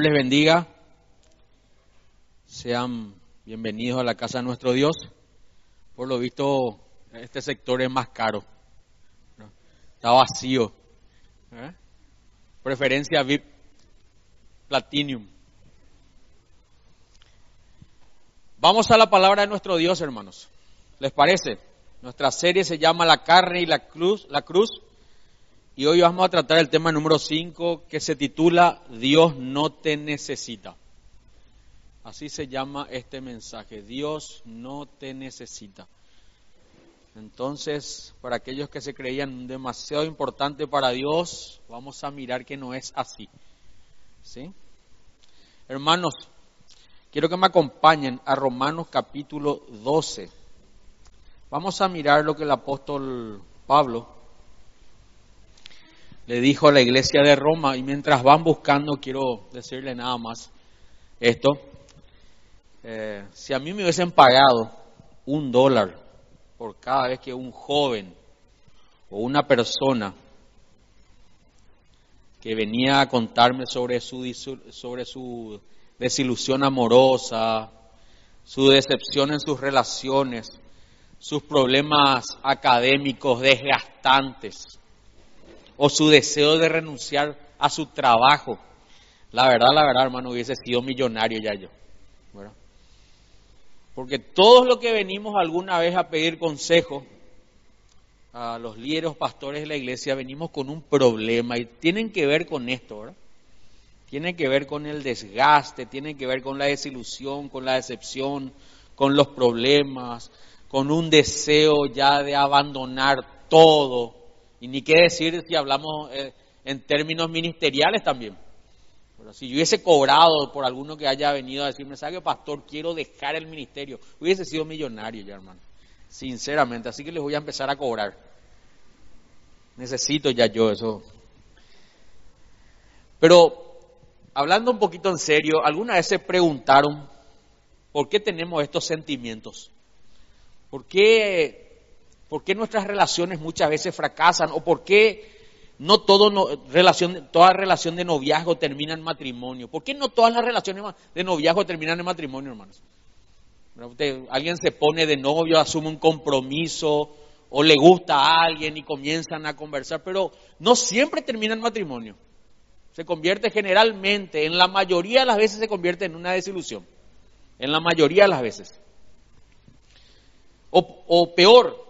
les bendiga. Sean bienvenidos a la casa de nuestro Dios. Por lo visto, este sector es más caro. Está vacío. ¿Eh? Preferencia VIP Platinum. Vamos a la palabra de nuestro Dios, hermanos. ¿Les parece? Nuestra serie se llama La carne y la cruz, la cruz y hoy vamos a tratar el tema número 5 que se titula Dios no te necesita. Así se llama este mensaje, Dios no te necesita. Entonces, para aquellos que se creían demasiado importante para Dios, vamos a mirar que no es así. ¿Sí? Hermanos, quiero que me acompañen a Romanos capítulo 12. Vamos a mirar lo que el apóstol Pablo le dijo a la iglesia de Roma, y mientras van buscando, quiero decirle nada más esto, eh, si a mí me hubiesen pagado un dólar por cada vez que un joven o una persona que venía a contarme sobre su, sobre su desilusión amorosa, su decepción en sus relaciones, sus problemas académicos desgastantes, o su deseo de renunciar a su trabajo. La verdad, la verdad, hermano, hubiese sido millonario ya yo. Porque todos los que venimos alguna vez a pedir consejo a los líderes pastores de la iglesia, venimos con un problema y tienen que ver con esto, ¿verdad? Tienen que ver con el desgaste, tienen que ver con la desilusión, con la decepción, con los problemas, con un deseo ya de abandonar todo, y ni qué decir si hablamos eh, en términos ministeriales también. Pero si yo hubiese cobrado por alguno que haya venido a decirme, ¿sabe pastor? Quiero dejar el ministerio. Hubiese sido millonario ya, hermano. Sinceramente. Así que les voy a empezar a cobrar. Necesito ya yo eso. Pero, hablando un poquito en serio, ¿alguna vez se preguntaron por qué tenemos estos sentimientos? ¿Por qué ¿Por qué nuestras relaciones muchas veces fracasan? ¿O por qué no todo relación, toda relación de noviazgo termina en matrimonio? ¿Por qué no todas las relaciones de noviazgo terminan en matrimonio, hermanos? alguien se pone de novio, asume un compromiso o le gusta a alguien y comienzan a conversar, pero no siempre termina en matrimonio. Se convierte generalmente, en la mayoría de las veces se convierte en una desilusión. En la mayoría de las veces. O peor,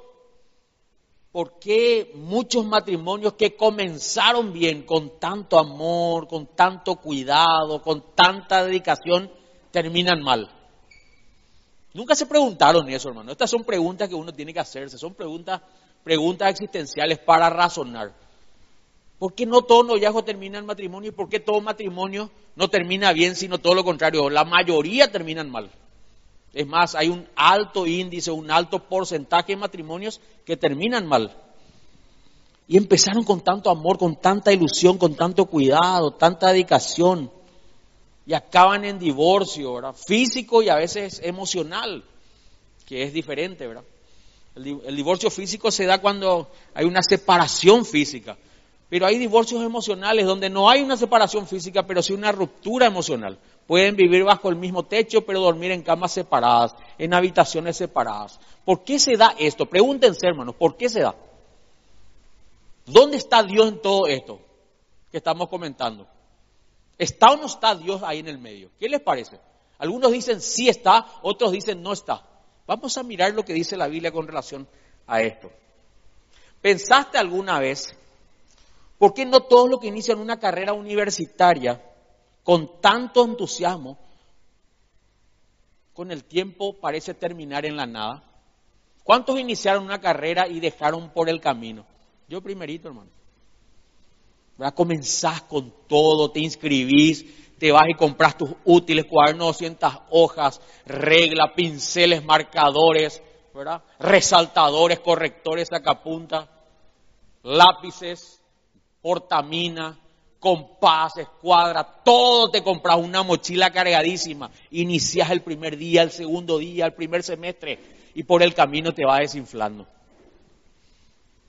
¿Por qué muchos matrimonios que comenzaron bien, con tanto amor, con tanto cuidado, con tanta dedicación, terminan mal? Nunca se preguntaron eso, hermano. Estas son preguntas que uno tiene que hacerse, son preguntas, preguntas existenciales para razonar. ¿Por qué no todo noviazgo termina en matrimonio y por qué todo matrimonio no termina bien, sino todo lo contrario? La mayoría terminan mal. Es más, hay un alto índice, un alto porcentaje de matrimonios que terminan mal. Y empezaron con tanto amor, con tanta ilusión, con tanto cuidado, tanta dedicación. Y acaban en divorcio, ¿verdad? Físico y a veces emocional, que es diferente, ¿verdad? El, el divorcio físico se da cuando hay una separación física. Pero hay divorcios emocionales donde no hay una separación física, pero sí una ruptura emocional. Pueden vivir bajo el mismo techo, pero dormir en camas separadas, en habitaciones separadas. ¿Por qué se da esto? Pregúntense, hermanos, ¿por qué se da? ¿Dónde está Dios en todo esto que estamos comentando? ¿Está o no está Dios ahí en el medio? ¿Qué les parece? Algunos dicen sí está, otros dicen no está. Vamos a mirar lo que dice la Biblia con relación a esto. ¿Pensaste alguna vez por qué no todos los que inician una carrera universitaria con tanto entusiasmo, con el tiempo parece terminar en la nada. ¿Cuántos iniciaron una carrera y dejaron por el camino? Yo primerito, hermano. ¿Verdad? Comenzás con todo, te inscribís, te vas y compras tus útiles, cuadernos, 200 hojas, reglas, pinceles, marcadores, ¿verdad? resaltadores, correctores, sacapunta, lápices, portamina, compás, escuadra, todo te compras, una mochila cargadísima. Inicias el primer día, el segundo día, el primer semestre y por el camino te va desinflando.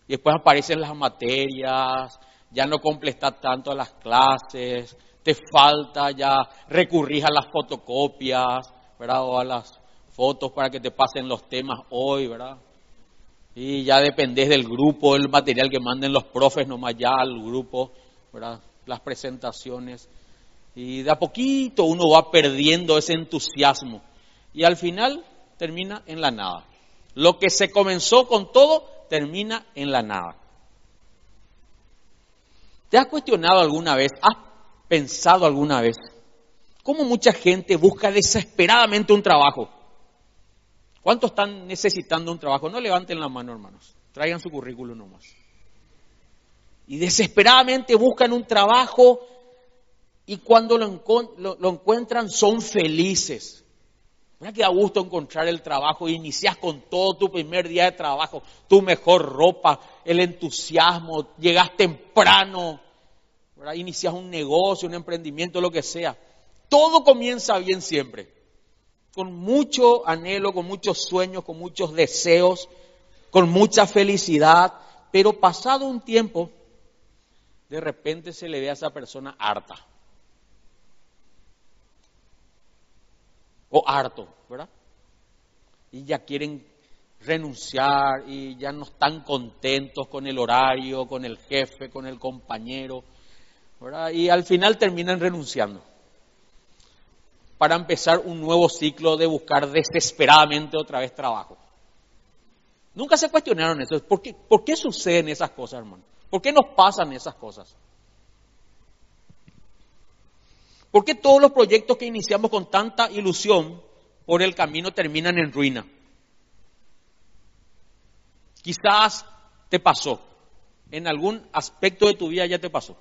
Y después aparecen las materias, ya no completas tanto las clases, te falta, ya recurrís a las fotocopias, ¿verdad? O a las fotos para que te pasen los temas hoy, ¿verdad? Y ya dependés del grupo, el material que manden los profes nomás ya al grupo, ¿verdad? Las presentaciones. Y de a poquito uno va perdiendo ese entusiasmo. Y al final termina en la nada. Lo que se comenzó con todo termina en la nada. ¿Te has cuestionado alguna vez? ¿Has pensado alguna vez cómo mucha gente busca desesperadamente un trabajo? ¿Cuántos están necesitando un trabajo? No levanten la mano, hermanos. Traigan su currículum nomás. Y desesperadamente buscan un trabajo y cuando lo, lo encuentran son felices. Mira que da gusto encontrar el trabajo, inicias con todo tu primer día de trabajo, tu mejor ropa, el entusiasmo, llegas temprano, inicias un negocio, un emprendimiento, lo que sea. Todo comienza bien siempre, con mucho anhelo, con muchos sueños, con muchos deseos, con mucha felicidad, pero pasado un tiempo, de repente se le ve a esa persona harta. o harto, ¿verdad? Y ya quieren renunciar y ya no están contentos con el horario, con el jefe, con el compañero, ¿verdad? Y al final terminan renunciando para empezar un nuevo ciclo de buscar desesperadamente otra vez trabajo. Nunca se cuestionaron eso. ¿Por qué, ¿Por qué suceden esas cosas, hermano? ¿Por qué nos pasan esas cosas? ¿Por qué todos los proyectos que iniciamos con tanta ilusión por el camino terminan en ruina? Quizás te pasó, en algún aspecto de tu vida ya te pasó.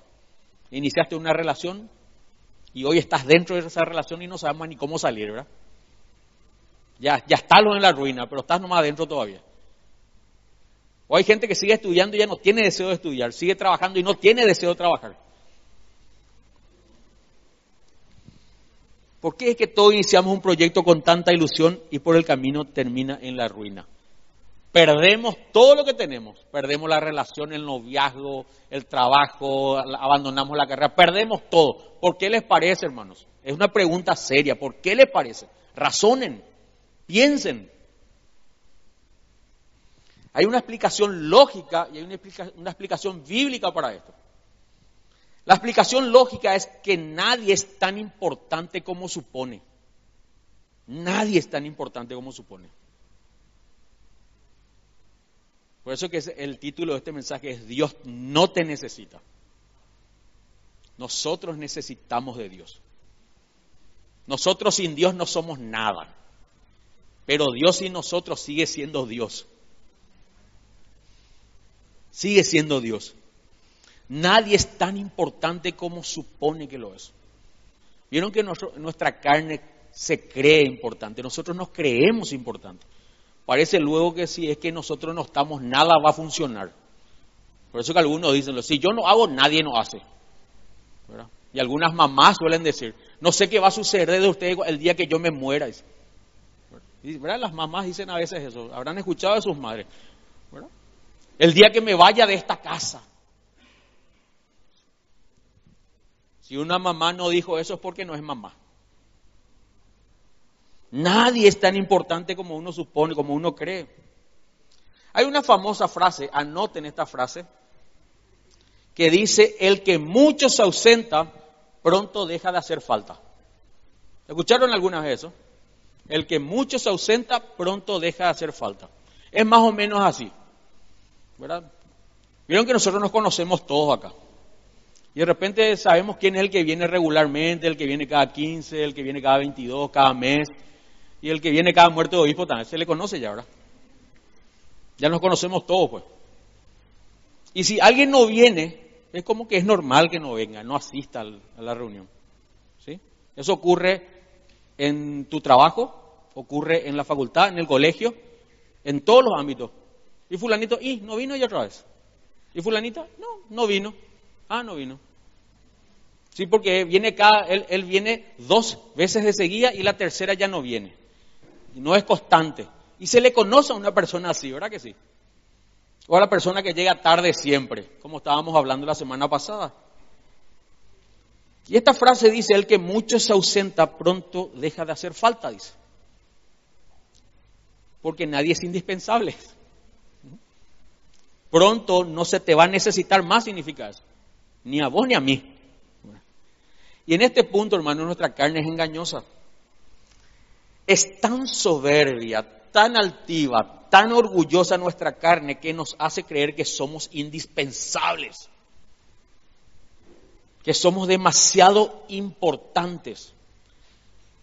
Iniciaste una relación y hoy estás dentro de esa relación y no sabes ni cómo salir, ¿verdad? Ya, ya estás en la ruina, pero estás nomás adentro todavía. O hay gente que sigue estudiando y ya no tiene deseo de estudiar, sigue trabajando y no tiene deseo de trabajar. ¿Por qué es que todos iniciamos un proyecto con tanta ilusión y por el camino termina en la ruina? Perdemos todo lo que tenemos, perdemos la relación, el noviazgo, el trabajo, abandonamos la carrera, perdemos todo. ¿Por qué les parece, hermanos? Es una pregunta seria, ¿por qué les parece? Razonen, piensen. Hay una explicación lógica y hay una explicación bíblica para esto. La explicación lógica es que nadie es tan importante como supone. Nadie es tan importante como supone. Por eso que el título de este mensaje es Dios no te necesita. Nosotros necesitamos de Dios. Nosotros sin Dios no somos nada. Pero Dios sin nosotros sigue siendo Dios. Sigue siendo Dios. Nadie es tan importante como supone que lo es. Vieron que nuestra carne se cree importante, nosotros nos creemos importantes. Parece luego que si es que nosotros no estamos, nada va a funcionar. Por eso que algunos dicen, si yo no hago, nadie no hace. Y algunas mamás suelen decir, no sé qué va a suceder de ustedes el día que yo me muera. ¿verdad? Las mamás dicen a veces eso, habrán escuchado de sus madres. El día que me vaya de esta casa. Si una mamá no dijo eso es porque no es mamá. Nadie es tan importante como uno supone, como uno cree. Hay una famosa frase, anoten esta frase, que dice, el que mucho se ausenta, pronto deja de hacer falta. ¿Escucharon alguna vez eso? El que mucho se ausenta, pronto deja de hacer falta. Es más o menos así. ¿Verdad? Vieron que nosotros nos conocemos todos acá. Y de repente sabemos quién es el que viene regularmente, el que viene cada 15, el que viene cada 22, cada mes, y el que viene cada muerto de obispo también. Se le conoce ya, ¿verdad? Ya nos conocemos todos, pues. Y si alguien no viene, es como que es normal que no venga, no asista a la reunión. ¿Sí? Eso ocurre en tu trabajo, ocurre en la facultad, en el colegio, en todos los ámbitos. Y fulanito, y no vino ya otra vez. Y fulanita, no, no vino. Ah, no vino. Sí, porque viene cada, él, viene dos veces de seguida y la tercera ya no viene. No es constante. Y se le conoce a una persona así, ¿verdad que sí? O a la persona que llega tarde siempre, como estábamos hablando la semana pasada. Y esta frase dice, el que mucho se ausenta pronto deja de hacer falta, dice. Porque nadie es indispensable. Pronto no se te va a necesitar más, significa eso. Ni a vos ni a mí. Y en este punto, hermano, nuestra carne es engañosa. Es tan soberbia, tan altiva, tan orgullosa nuestra carne que nos hace creer que somos indispensables, que somos demasiado importantes,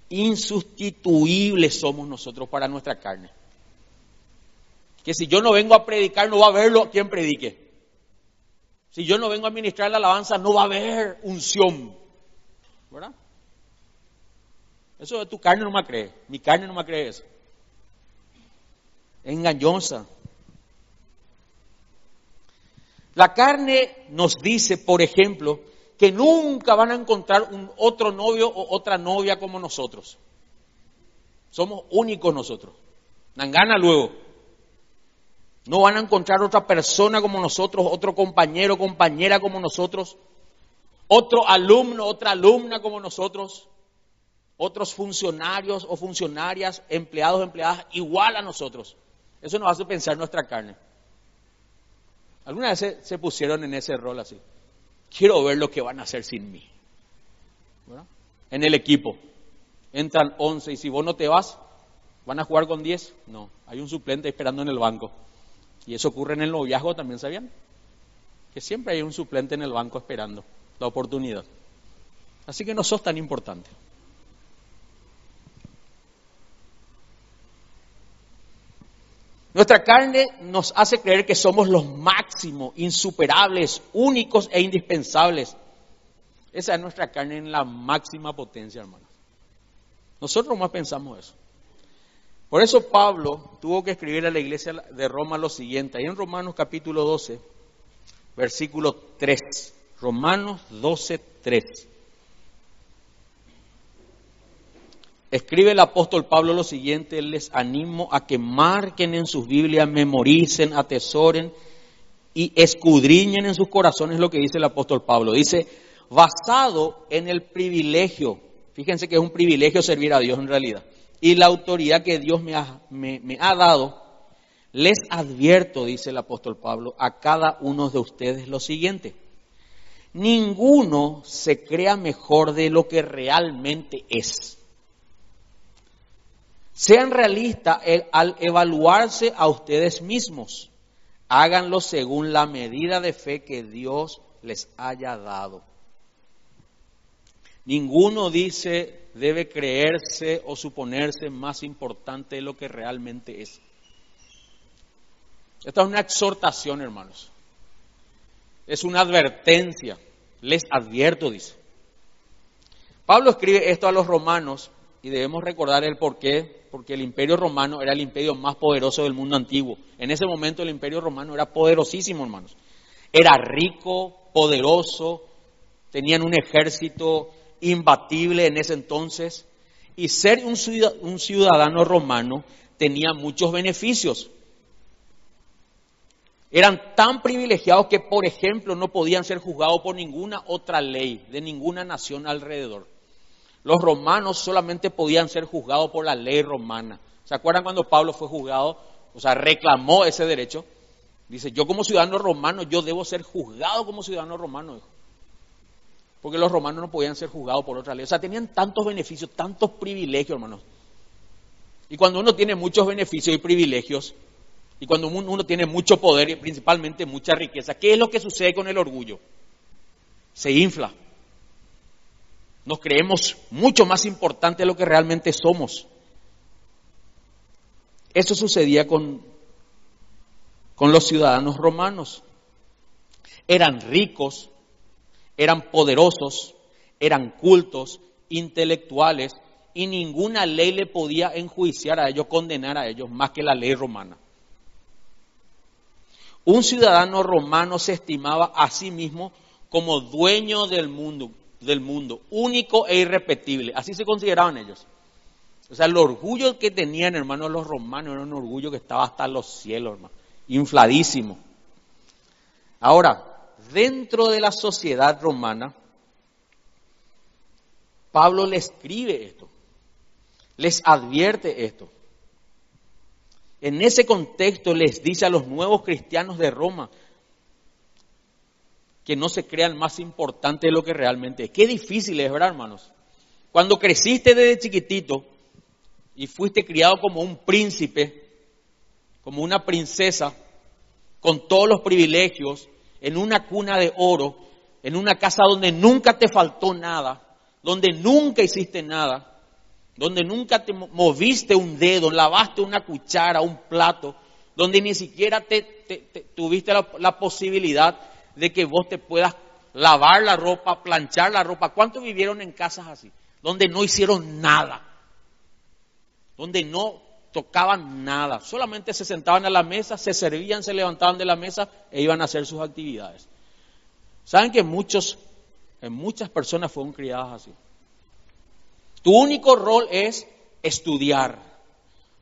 insustituibles somos nosotros para nuestra carne. Que si yo no vengo a predicar, no va a haberlo quien predique. Si yo no vengo a ministrar la alabanza, no va a haber unción. ¿Verdad? Eso tu carne no me cree. Mi carne no me cree eso. Es engañosa. La carne nos dice, por ejemplo, que nunca van a encontrar un otro novio o otra novia como nosotros. Somos únicos nosotros. gana luego. No van a encontrar otra persona como nosotros, otro compañero compañera como nosotros, otro alumno, otra alumna como nosotros, otros funcionarios o funcionarias, empleados empleadas igual a nosotros. Eso nos hace pensar nuestra carne. ¿Alguna vez se, pusieron en ese rol así? Quiero ver lo que van a hacer sin mí. En el equipo. Entran 11 y si vos no te vas, ¿van a jugar con 10? No, hay un suplente esperando en el banco. Y eso ocurre en el noviazgo también, ¿sabían? Que siempre hay un suplente en el banco esperando la oportunidad. Así que no sos tan importante. Nuestra carne nos hace creer que somos los máximos, insuperables, únicos e indispensables. Esa es nuestra carne en la máxima potencia, hermanos. Nosotros más pensamos eso. Por eso Pablo tuvo que escribir a la iglesia de Roma lo siguiente, ahí en Romanos capítulo 12, versículo 3. Romanos 12, 3. Escribe el apóstol Pablo lo siguiente, les animo a que marquen en sus Biblias, memoricen, atesoren y escudriñen en sus corazones lo que dice el apóstol Pablo. Dice, basado en el privilegio, fíjense que es un privilegio servir a Dios en realidad, y la autoridad que Dios me ha, dado, les advierto, dice el apóstol Pablo, a cada uno de ustedes lo siguiente. Ninguno se crea mejor de lo que realmente es. Sean realistas al evaluarse a ustedes mismos. Háganlo según la medida de fe que Dios les haya dado. Ninguno dice debe creerse o suponerse más importante de lo que realmente es. Esta es una exhortación, hermanos. Es una advertencia. Les advierto, dice. Pablo escribe esto a los romanos y debemos recordar el por qué, porque el imperio romano era el imperio más poderoso del mundo antiguo. En ese momento el imperio romano era poderosísimo, hermanos. Era rico, poderoso, tenían un ejército imbatible en ese entonces y ser un ciudadano romano tenía muchos beneficios. Eran tan privilegiados que, por ejemplo, no podían ser juzgados por ninguna otra ley de ninguna nación alrededor. Los romanos solamente podían ser juzgados por la ley romana. ¿Se acuerdan cuando Pablo fue juzgado? O sea, reclamó ese derecho. Dice, yo como ciudadano romano, yo debo ser juzgado como ciudadano romano. Porque los romanos no podían ser juzgados por otra ley. O sea, tenían tantos beneficios, tantos privilegios, hermanos. Y cuando uno tiene muchos beneficios y privilegios, y cuando uno tiene mucho poder y principalmente mucha riqueza, ¿qué es lo que sucede con el orgullo? Se infla. Nos creemos mucho más importante de lo que realmente somos. Eso sucedía con, con los ciudadanos romanos. Eran ricos, eran poderosos, eran cultos, intelectuales, y ninguna ley le podía enjuiciar a ellos, condenar a ellos, más que la ley romana. Un ciudadano romano se estimaba a sí mismo como dueño del mundo, del mundo, único e irrepetible. Así se consideraban ellos. O sea, el orgullo que tenían, hermanos, los romanos era un orgullo que estaba hasta los cielos, hermano, infladísimo. Ahora, dentro de la sociedad romana, Pablo le escribe esto, les advierte esto. En ese contexto les dice a los nuevos cristianos de Roma que no se crean más importante de lo que realmente es. Qué difícil es, ¿verdad, hermanos? Cuando creciste desde chiquitito y fuiste criado como un príncipe, como una princesa, con todos los privilegios, en una cuna de oro, en una casa donde nunca te faltó nada, donde nunca hiciste nada, donde nunca te moviste un dedo, lavaste una cuchara, un plato, donde ni siquiera te, tuviste la, posibilidad de que vos te puedas lavar la ropa, planchar la ropa. ¿Cuántos vivieron en casas así? Donde no hicieron nada, donde no tocaban nada, solamente se sentaban a la mesa, se servían, se levantaban de la mesa e iban a hacer sus actividades. ¿Saben que muchos, en muchas personas fueron criadas así? Tu único rol es estudiar.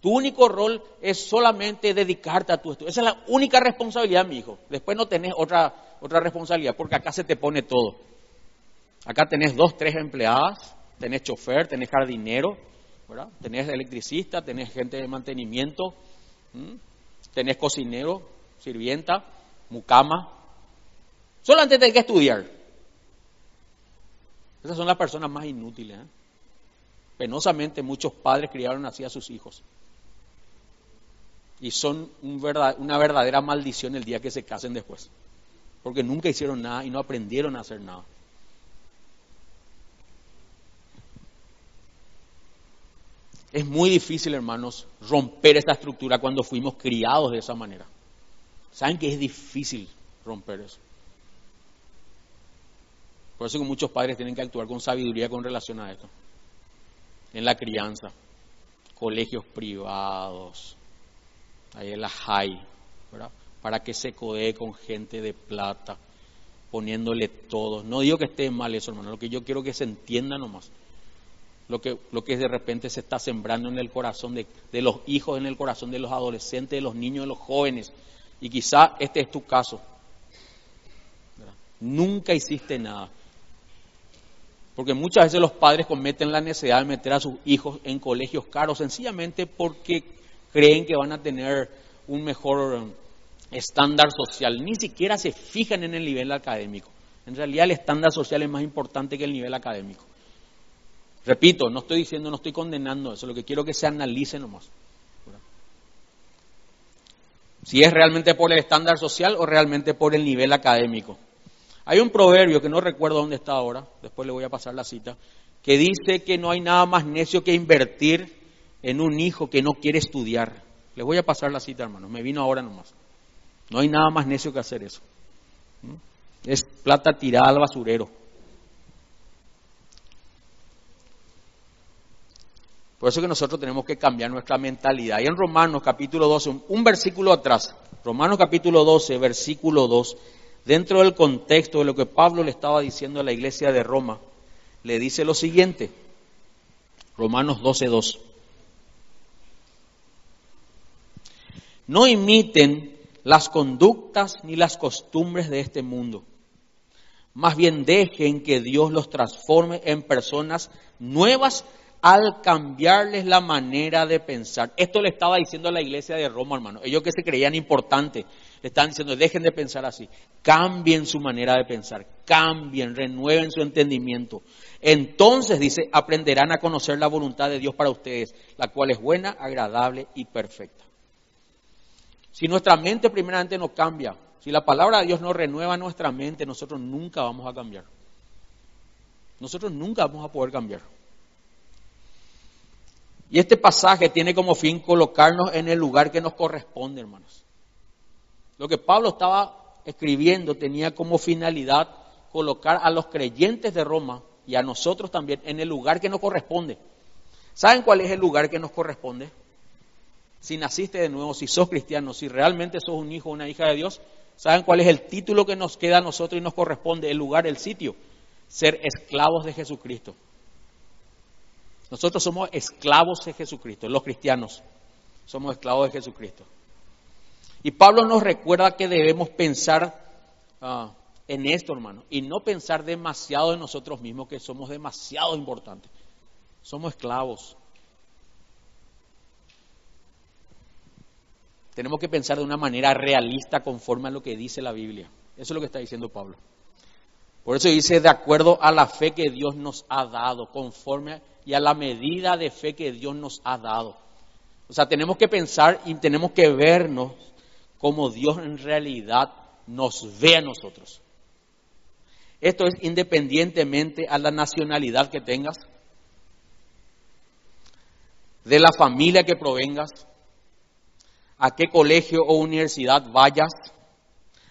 Tu único rol es solamente dedicarte a tu estudio. Esa es la única responsabilidad, mi hijo. Después no tenés otra, otra responsabilidad, porque acá se te pone todo. Acá tenés dos, tres empleadas, tenés chofer, tenés jardinero, tenés electricista, tenés gente de mantenimiento, tenés cocinero, sirvienta, mucama. Solamente tenés que estudiar. Esas son las personas más inútiles. ¿eh? Penosamente muchos padres criaron así a sus hijos. Y son una verdadera maldición el día que se casen después. Porque nunca hicieron nada y no aprendieron a hacer nada. Es muy difícil, hermanos, romper esta estructura cuando fuimos criados de esa manera. ¿Saben que es difícil romper eso? Por eso muchos padres tienen que actuar con sabiduría con relación a esto en la crianza, colegios privados, ahí en la high, ¿verdad? para que se codee con gente de plata, poniéndole todo. No digo que esté mal eso, hermano, lo que yo quiero que se entienda nomás. Lo que, lo que de repente se está sembrando en el corazón de, de los hijos, en el corazón de los adolescentes, de los niños, de los jóvenes. Y quizá este es tu caso. Nunca hiciste nada. Porque muchas veces los padres cometen la necesidad de meter a sus hijos en colegios caros sencillamente porque creen que van a tener un mejor um, estándar social. Ni siquiera se fijan en el nivel académico. En realidad el estándar social es más importante que el nivel académico. Repito, no estoy diciendo, no estoy condenando eso, lo que quiero que se analice nomás. Si es realmente por el estándar social o realmente por el nivel académico. Hay un proverbio que no recuerdo dónde está ahora, después le voy a pasar la cita, que dice que no hay nada más necio que invertir en un hijo que no quiere estudiar. Les voy a pasar la cita, hermanos, me vino ahora nomás. No hay nada más necio que hacer eso. ¿Mm? Es plata tirada al basurero. Por eso que nosotros tenemos que cambiar nuestra mentalidad. Y en Romanos capítulo 12, un versículo atrás, Romanos capítulo 12, versículo 2, dentro del contexto de lo que Pablo le estaba diciendo a la iglesia de Roma, le dice lo siguiente, Romanos 12.2. No imiten las conductas ni las costumbres de este mundo. Más bien dejen que Dios los transforme en personas nuevas al cambiarles la manera de pensar. Esto le estaba diciendo a la iglesia de Roma, hermano. Ellos que se creían importantes, le están diciendo, dejen de pensar así, cambien su manera de pensar, cambien, renueven su entendimiento. Entonces, dice, aprenderán a conocer la voluntad de Dios para ustedes, la cual es buena, agradable y perfecta. Si nuestra mente primeramente no cambia, si la palabra de Dios no renueva nuestra mente, nosotros nunca vamos a cambiar. Nosotros nunca vamos a poder cambiar. Y este pasaje tiene como fin colocarnos en el lugar que nos corresponde, hermanos. Lo que Pablo estaba escribiendo tenía como finalidad colocar a los creyentes de Roma y a nosotros también en el lugar que nos corresponde. ¿Saben cuál es el lugar que nos corresponde? Si naciste de nuevo, si sos cristiano, si realmente sos un hijo o una hija de Dios, ¿saben cuál es el título que nos queda a nosotros y nos corresponde? El lugar, el sitio. Ser esclavos de Jesucristo. Nosotros somos esclavos de Jesucristo, los cristianos somos esclavos de Jesucristo. Y Pablo nos recuerda que debemos pensar ah, en esto, hermano, y no pensar demasiado en nosotros mismos, que somos demasiado importantes. Somos esclavos. Tenemos que pensar de una manera realista conforme a lo que dice la Biblia. Eso es lo que está diciendo Pablo. Por eso dice, de acuerdo a la fe que Dios nos ha dado, conforme y a la medida de fe que Dios nos ha dado. O sea, tenemos que pensar y tenemos que vernos como Dios en realidad nos ve a nosotros. Esto es independientemente a la nacionalidad que tengas, de la familia que provengas, a qué colegio o universidad vayas,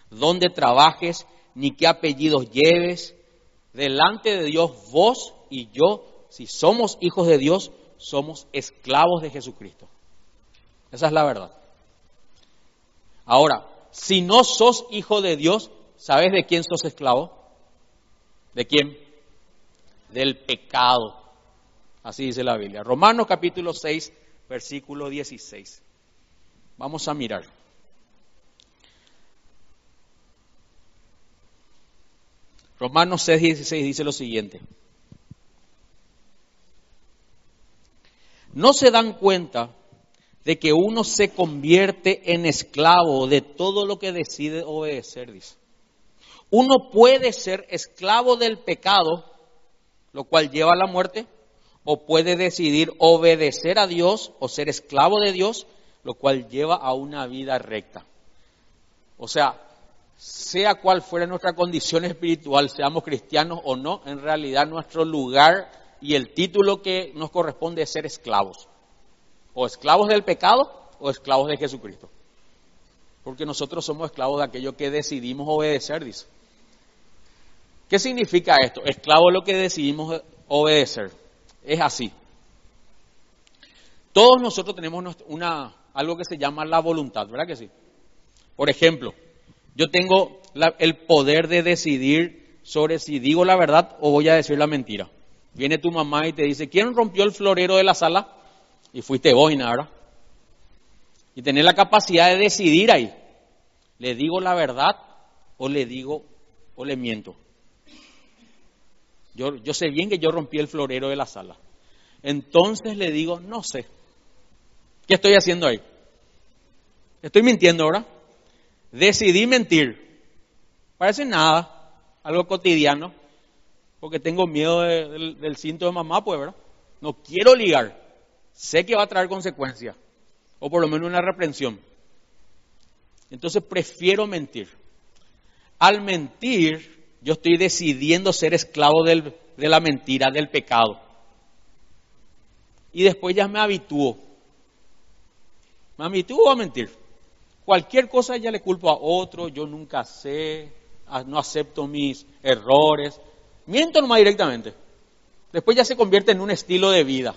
dónde trabajes, ni qué apellidos lleves. Delante de Dios, vos y yo, si somos hijos de Dios, somos esclavos de Jesucristo. Esa es la verdad. Ahora, si no sos hijo de Dios, ¿sabes de quién sos esclavo? ¿De quién? Del pecado. Así dice la Biblia. Romanos capítulo 6, versículo 16. Vamos a mirar. Romanos 6, 16 dice lo siguiente. No se dan cuenta de que uno se convierte en esclavo de todo lo que decide obedecer, dice. Uno puede ser esclavo del pecado, lo cual lleva a la muerte, o puede decidir obedecer a Dios o ser esclavo de Dios, lo cual lleva a una vida recta. O sea, sea cual fuera nuestra condición espiritual, seamos cristianos o no, en realidad nuestro lugar y el título que nos corresponde es ser esclavos. O esclavos del pecado o esclavos de Jesucristo. Porque nosotros somos esclavos de aquello que decidimos obedecer, dice. ¿Qué significa esto? Esclavo de lo que decidimos obedecer. Es así. Todos nosotros tenemos una, algo que se llama la voluntad, ¿verdad que sí? Por ejemplo, yo tengo el poder de decidir sobre si digo la verdad o voy a decir la mentira. Viene tu mamá y te dice, ¿quién rompió el florero de la sala? Y fuiste vos, ¿verdad? Y tener la capacidad de decidir ahí. ¿Le digo la verdad o le digo o le miento? Yo, yo sé bien que yo rompí el florero de la sala. Entonces le digo, no sé. ¿Qué estoy haciendo ahí? Estoy mintiendo ahora. Decidí mentir. Parece nada, algo cotidiano, porque tengo miedo del, del cinto de mamá, pues, ¿verdad? No quiero ligar. Sé que va a traer consecuencias, o por lo menos una reprensión. Entonces prefiero mentir. Al mentir, yo estoy decidiendo ser esclavo de la mentira, del pecado. Y después ya me habitúo. Me habitúo a mentir. Cualquier cosa ya le culpo a otro, yo nunca sé, no acepto mis errores. Miento nomás directamente. Después ya se convierte en un estilo de vida.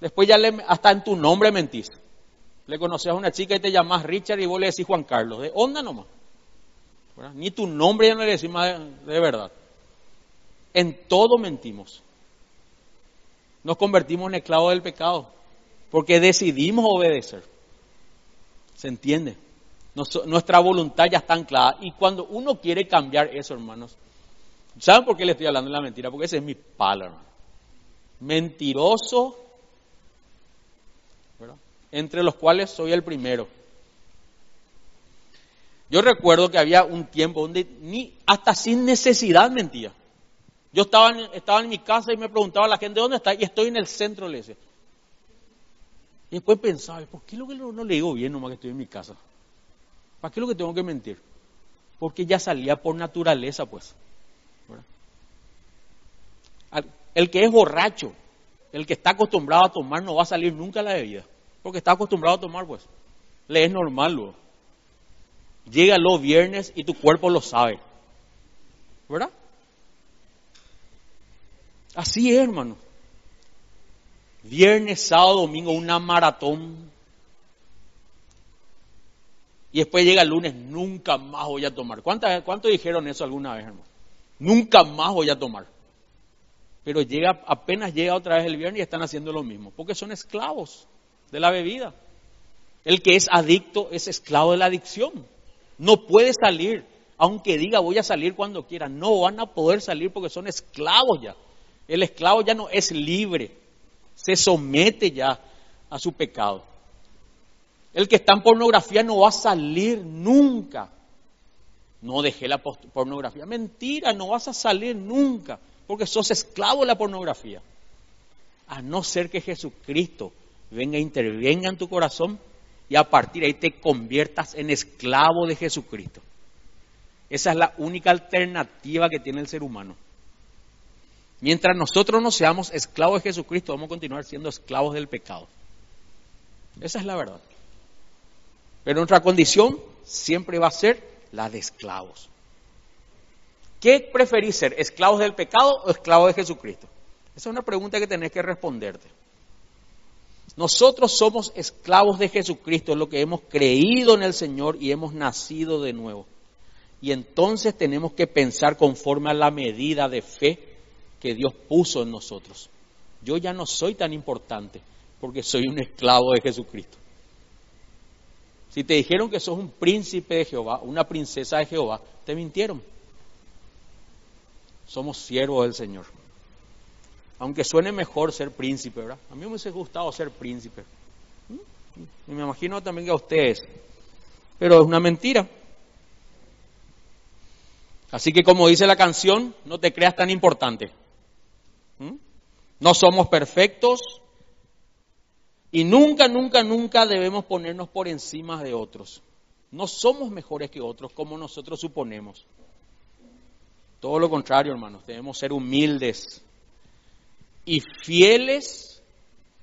Después ya le, hasta en tu nombre mentís. Le conoces a una chica y te llamas Richard y vos le decís Juan Carlos. De onda nomás. Ni tu nombre ya no le decís más de verdad. En todo mentimos. Nos convertimos en esclavos del pecado. Porque decidimos obedecer. ¿Se entiende? nuestra voluntad ya está anclada. Y cuando uno quiere cambiar eso, hermanos, ¿saben por qué le estoy hablando de la mentira? Porque ese es mi palo, hermano. Mentiroso, entre los cuales soy el primero. Yo recuerdo que había un tiempo donde ni hasta sin necesidad mentía. Yo estaba en, estaba en mi casa y me preguntaba a la gente, ¿dónde está? Y estoy en el centro, le decía. Y después pensaba, ¿por qué lo que no le digo bien nomás que estoy en mi casa? ¿Para qué lo que tengo que mentir? Porque ya salía por naturaleza, pues. El que es borracho, el que está acostumbrado a tomar, no va a salir nunca a la bebida. Porque está acostumbrado a tomar, pues. Le es normal, luego. Llega los viernes y tu cuerpo lo sabe. ¿Verdad? Así es, hermano viernes, sábado, domingo, una maratón. Y después llega el lunes, nunca más voy a tomar. ¿Cuánto dijeron eso alguna vez, hermano? Nunca más voy a tomar. Pero llega, apenas llega otra vez el viernes y están haciendo lo mismo, porque son esclavos de la bebida. El que es adicto es esclavo de la adicción. No puede salir. aunque diga voy a salir cuando quiera, no van a poder salir porque son esclavos ya. El esclavo ya no es libre, se somete ya a su pecado. El que está en pornografía no va a salir nunca. No dejé la pornografía. Mentira, no vas a salir nunca, porque sos esclavo de la pornografía. A no ser que Jesucristo venga intervenga en tu corazón y a partir de ahí te conviertas en esclavo de Jesucristo. Esa es la única alternativa que tiene el ser humano. Mientras nosotros no seamos esclavos de Jesucristo, vamos a continuar siendo esclavos del pecado. Esa es la verdad. Pero nuestra condición siempre va a ser la de esclavos. ¿Qué preferís ser? ¿Esclavos del pecado o esclavos de Jesucristo? Esa es una pregunta que tenés que responderte. Nosotros somos esclavos de Jesucristo, lo que hemos creído en el Señor y hemos nacido de nuevo. Y entonces tenemos que pensar conforme a la medida de fe que Dios puso en nosotros. Yo ya no soy tan importante porque soy un esclavo de Jesucristo. Si te dijeron que sos un príncipe de Jehová, una princesa de Jehová, te mintieron. Somos siervos del Señor. Aunque suene mejor ser príncipe, ¿verdad? A mí me hubiese gustado ser príncipe. ¿Mm? Y me imagino también que a ustedes. Pero es una mentira. Así que como dice la canción, no te creas tan importante. No somos perfectos y nunca, nunca, nunca debemos ponernos por encima de otros. No somos mejores que otros como nosotros suponemos. Todo lo contrario, hermanos, debemos ser humildes y fieles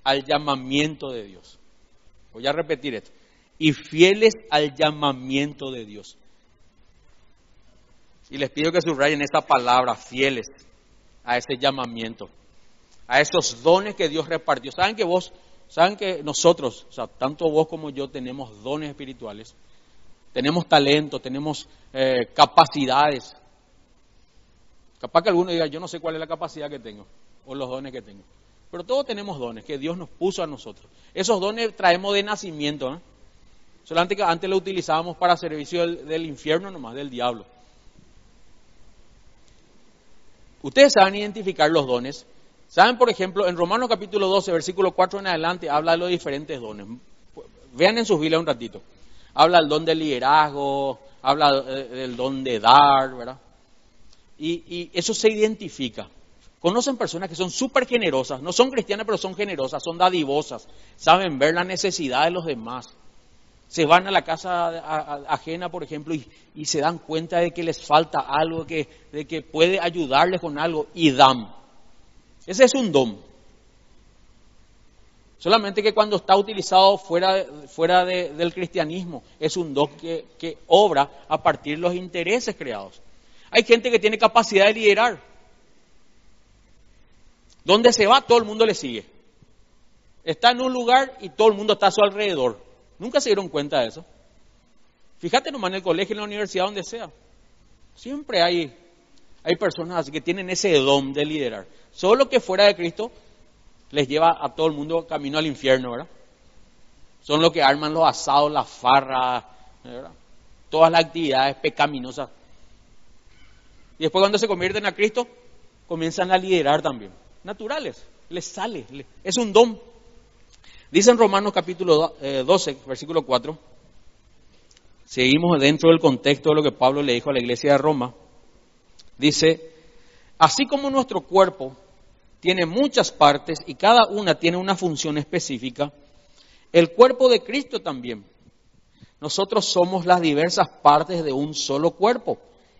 al llamamiento de Dios. Voy a repetir esto. Y fieles al llamamiento de Dios. Y les pido que subrayen esa palabra, fieles a ese llamamiento, a esos dones que Dios repartió. Saben que vos, saben que nosotros, tanto vos como yo tenemos dones espirituales, tenemos talento, tenemos eh, capacidades. Capaz que alguno diga, yo no sé cuál es la capacidad que tengo o los dones que tengo. Pero todos tenemos dones que Dios nos puso a nosotros. Esos dones traemos de nacimiento. ¿eh? Solamente que antes lo utilizábamos para servicio del, infierno nomás, del diablo. Ustedes saben identificar los dones. Saben, por ejemplo, en Romanos capítulo 12, versículo 4 en adelante, habla de los diferentes dones. Vean en sus Biblias un ratito. Habla del don del liderazgo, habla del don de dar, ¿verdad? y eso se identifica. Conocen personas que son súper generosas, no son cristianas, pero son generosas, son dadivosas, saben ver la necesidad de los demás. Se van a la casa ajena, por ejemplo, y, se dan cuenta de que les falta algo, de que puede ayudarles con algo y dan. Ese es un don. Solamente que cuando está utilizado fuera, fuera del cristianismo, es un don que, que obra a partir de los intereses creados. Hay gente que tiene capacidad de liderar, donde se va, todo el mundo le sigue. Está en un lugar y todo el mundo está a su alrededor. Nunca se dieron cuenta de eso. Fíjate nomás en el colegio, en la universidad, donde sea. Siempre hay, hay personas que tienen ese don de liderar. Solo que fuera de Cristo les lleva a todo el mundo camino al infierno, ¿verdad? Son los que arman los asados, las farras, todas las actividades pecaminosas. Y después cuando se convierten a Cristo, comienzan a liderar también naturales, les sale, es un don. Dice en Romanos capítulo 12, eh, versículo 4, seguimos dentro del contexto de lo que Pablo le dijo a la iglesia de Roma, dice, así como nuestro cuerpo tiene muchas partes y cada una tiene una función específica, el cuerpo de Cristo también. Nosotros somos las diversas partes de un solo cuerpo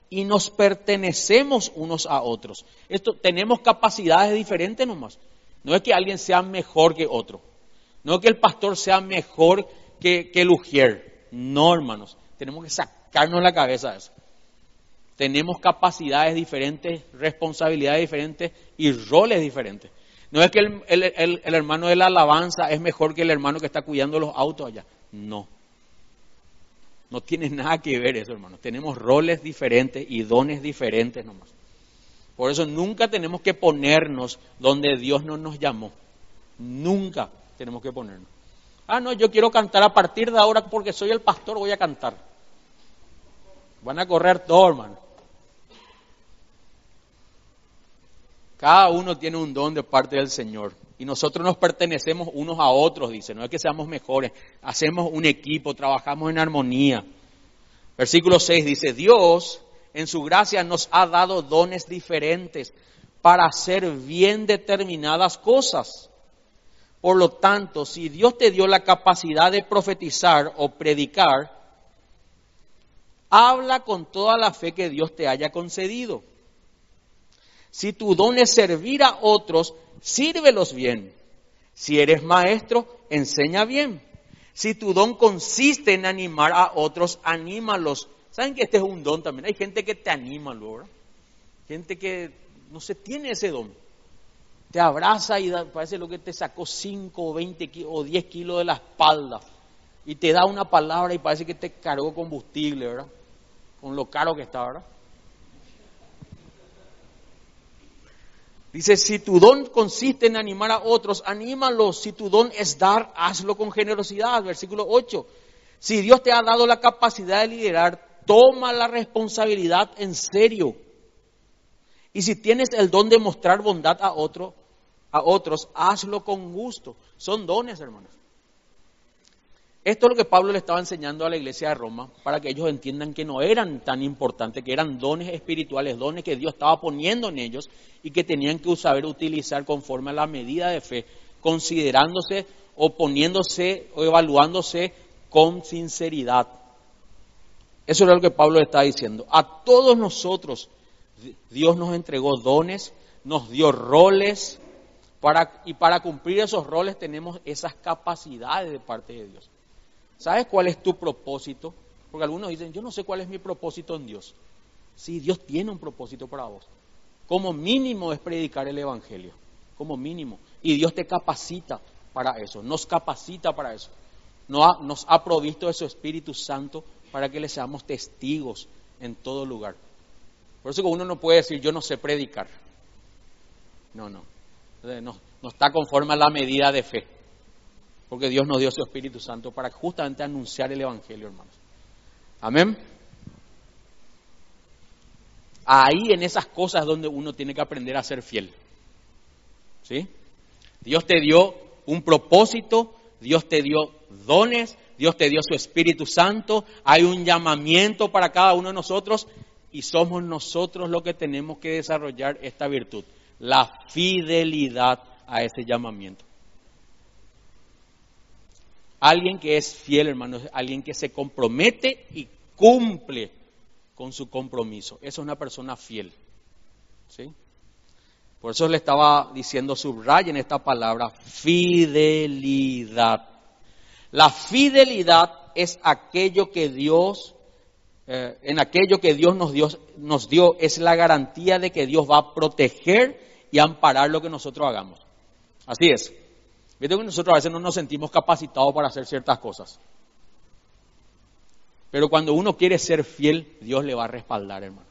y nos pertenecemos unos a otros. Esto, tenemos capacidades diferentes nomás. No es que alguien sea mejor que otro. No es que el pastor sea mejor que, que el ujier. No, hermanos. Tenemos que sacarnos la cabeza de eso. Tenemos capacidades diferentes, responsabilidades diferentes y roles diferentes. No es que el, hermano de la alabanza es mejor que el hermano que está cuidando los autos allá. No. No tiene nada que ver eso, hermano. Tenemos roles diferentes y dones diferentes nomás. Por eso nunca tenemos que ponernos donde Dios no nos llamó. Nunca tenemos que ponernos. Ah, no, yo quiero cantar a partir de ahora porque soy el pastor, voy a cantar. Van a correr todo, hermano. Cada uno tiene un don de parte del Señor. Y nosotros nos pertenecemos unos a otros, dice. No es que seamos mejores. Hacemos un equipo, trabajamos en armonía. Versículo 6 dice, Dios en su gracia nos ha dado dones diferentes para hacer bien determinadas cosas. Por lo tanto, si Dios te dio la capacidad de profetizar o predicar, habla con toda la fe que Dios te haya concedido. Si tu don es servir a otros, sírvelos bien. Si eres maestro, enseña bien. Si tu don consiste en animar a otros, anímalos. ¿Saben que este es un don también? Hay gente que te anima, ¿verdad? Gente que no se tiene ese don. Te abraza y parece lo que te sacó 5 o 20 o 10 kilos de la espalda. Y te da una palabra y parece que te cargó combustible, ¿verdad? Con lo caro que está, ¿verdad? Dice, si tu don consiste en animar a otros, anímalos. Si tu don es dar, hazlo con generosidad. Versículo 8. Si Dios te ha dado la capacidad de liderar, toma la responsabilidad en serio. Y si tienes el don de mostrar bondad a, otro, a otros, hazlo con gusto. Son dones, hermanos. Esto es lo que Pablo le estaba enseñando a la iglesia de Roma para que ellos entiendan que no eran tan importantes, que eran dones espirituales, dones que Dios estaba poniendo en ellos y que tenían que saber utilizar conforme a la medida de fe, considerándose o poniéndose o evaluándose con sinceridad. Eso era lo que Pablo estaba diciendo. A todos nosotros Dios nos entregó dones, nos dio roles y para cumplir esos roles tenemos esas capacidades de parte de Dios. ¿Sabes cuál es tu propósito? Porque algunos dicen, yo no sé cuál es mi propósito en Dios. Sí, Dios tiene un propósito para vos. Como mínimo es predicar el Evangelio, como mínimo. Y Dios te capacita para eso, nos capacita para eso. Nos ha, provisto de su Espíritu Santo para que le seamos testigos en todo lugar. Por eso uno no puede decir, yo no sé predicar. No. No, no está conforme a la medida de fe. Porque Dios nos dio su Espíritu Santo para justamente anunciar el Evangelio, hermanos. Amén. Ahí en esas cosas donde uno tiene que aprender a ser fiel. ¿Sí? Dios te dio un propósito, Dios te dio dones, Dios te dio su Espíritu Santo, hay un llamamiento para cada uno de nosotros y somos nosotros los que tenemos que desarrollar esta virtud, la fidelidad a ese llamamiento. Alguien que es fiel, hermano, es alguien que se compromete y cumple con su compromiso. Esa es una persona fiel. ¿sí? Por eso le estaba diciendo, en esta palabra, fidelidad. La fidelidad es aquello que Dios, eh, en aquello que Dios nos dio, nos dio, es la garantía de que Dios va a proteger y amparar lo que nosotros hagamos. Así es. Viste que nosotros a veces no nos sentimos capacitados para hacer ciertas cosas. Pero cuando uno quiere ser fiel, Dios le va a respaldar, hermano.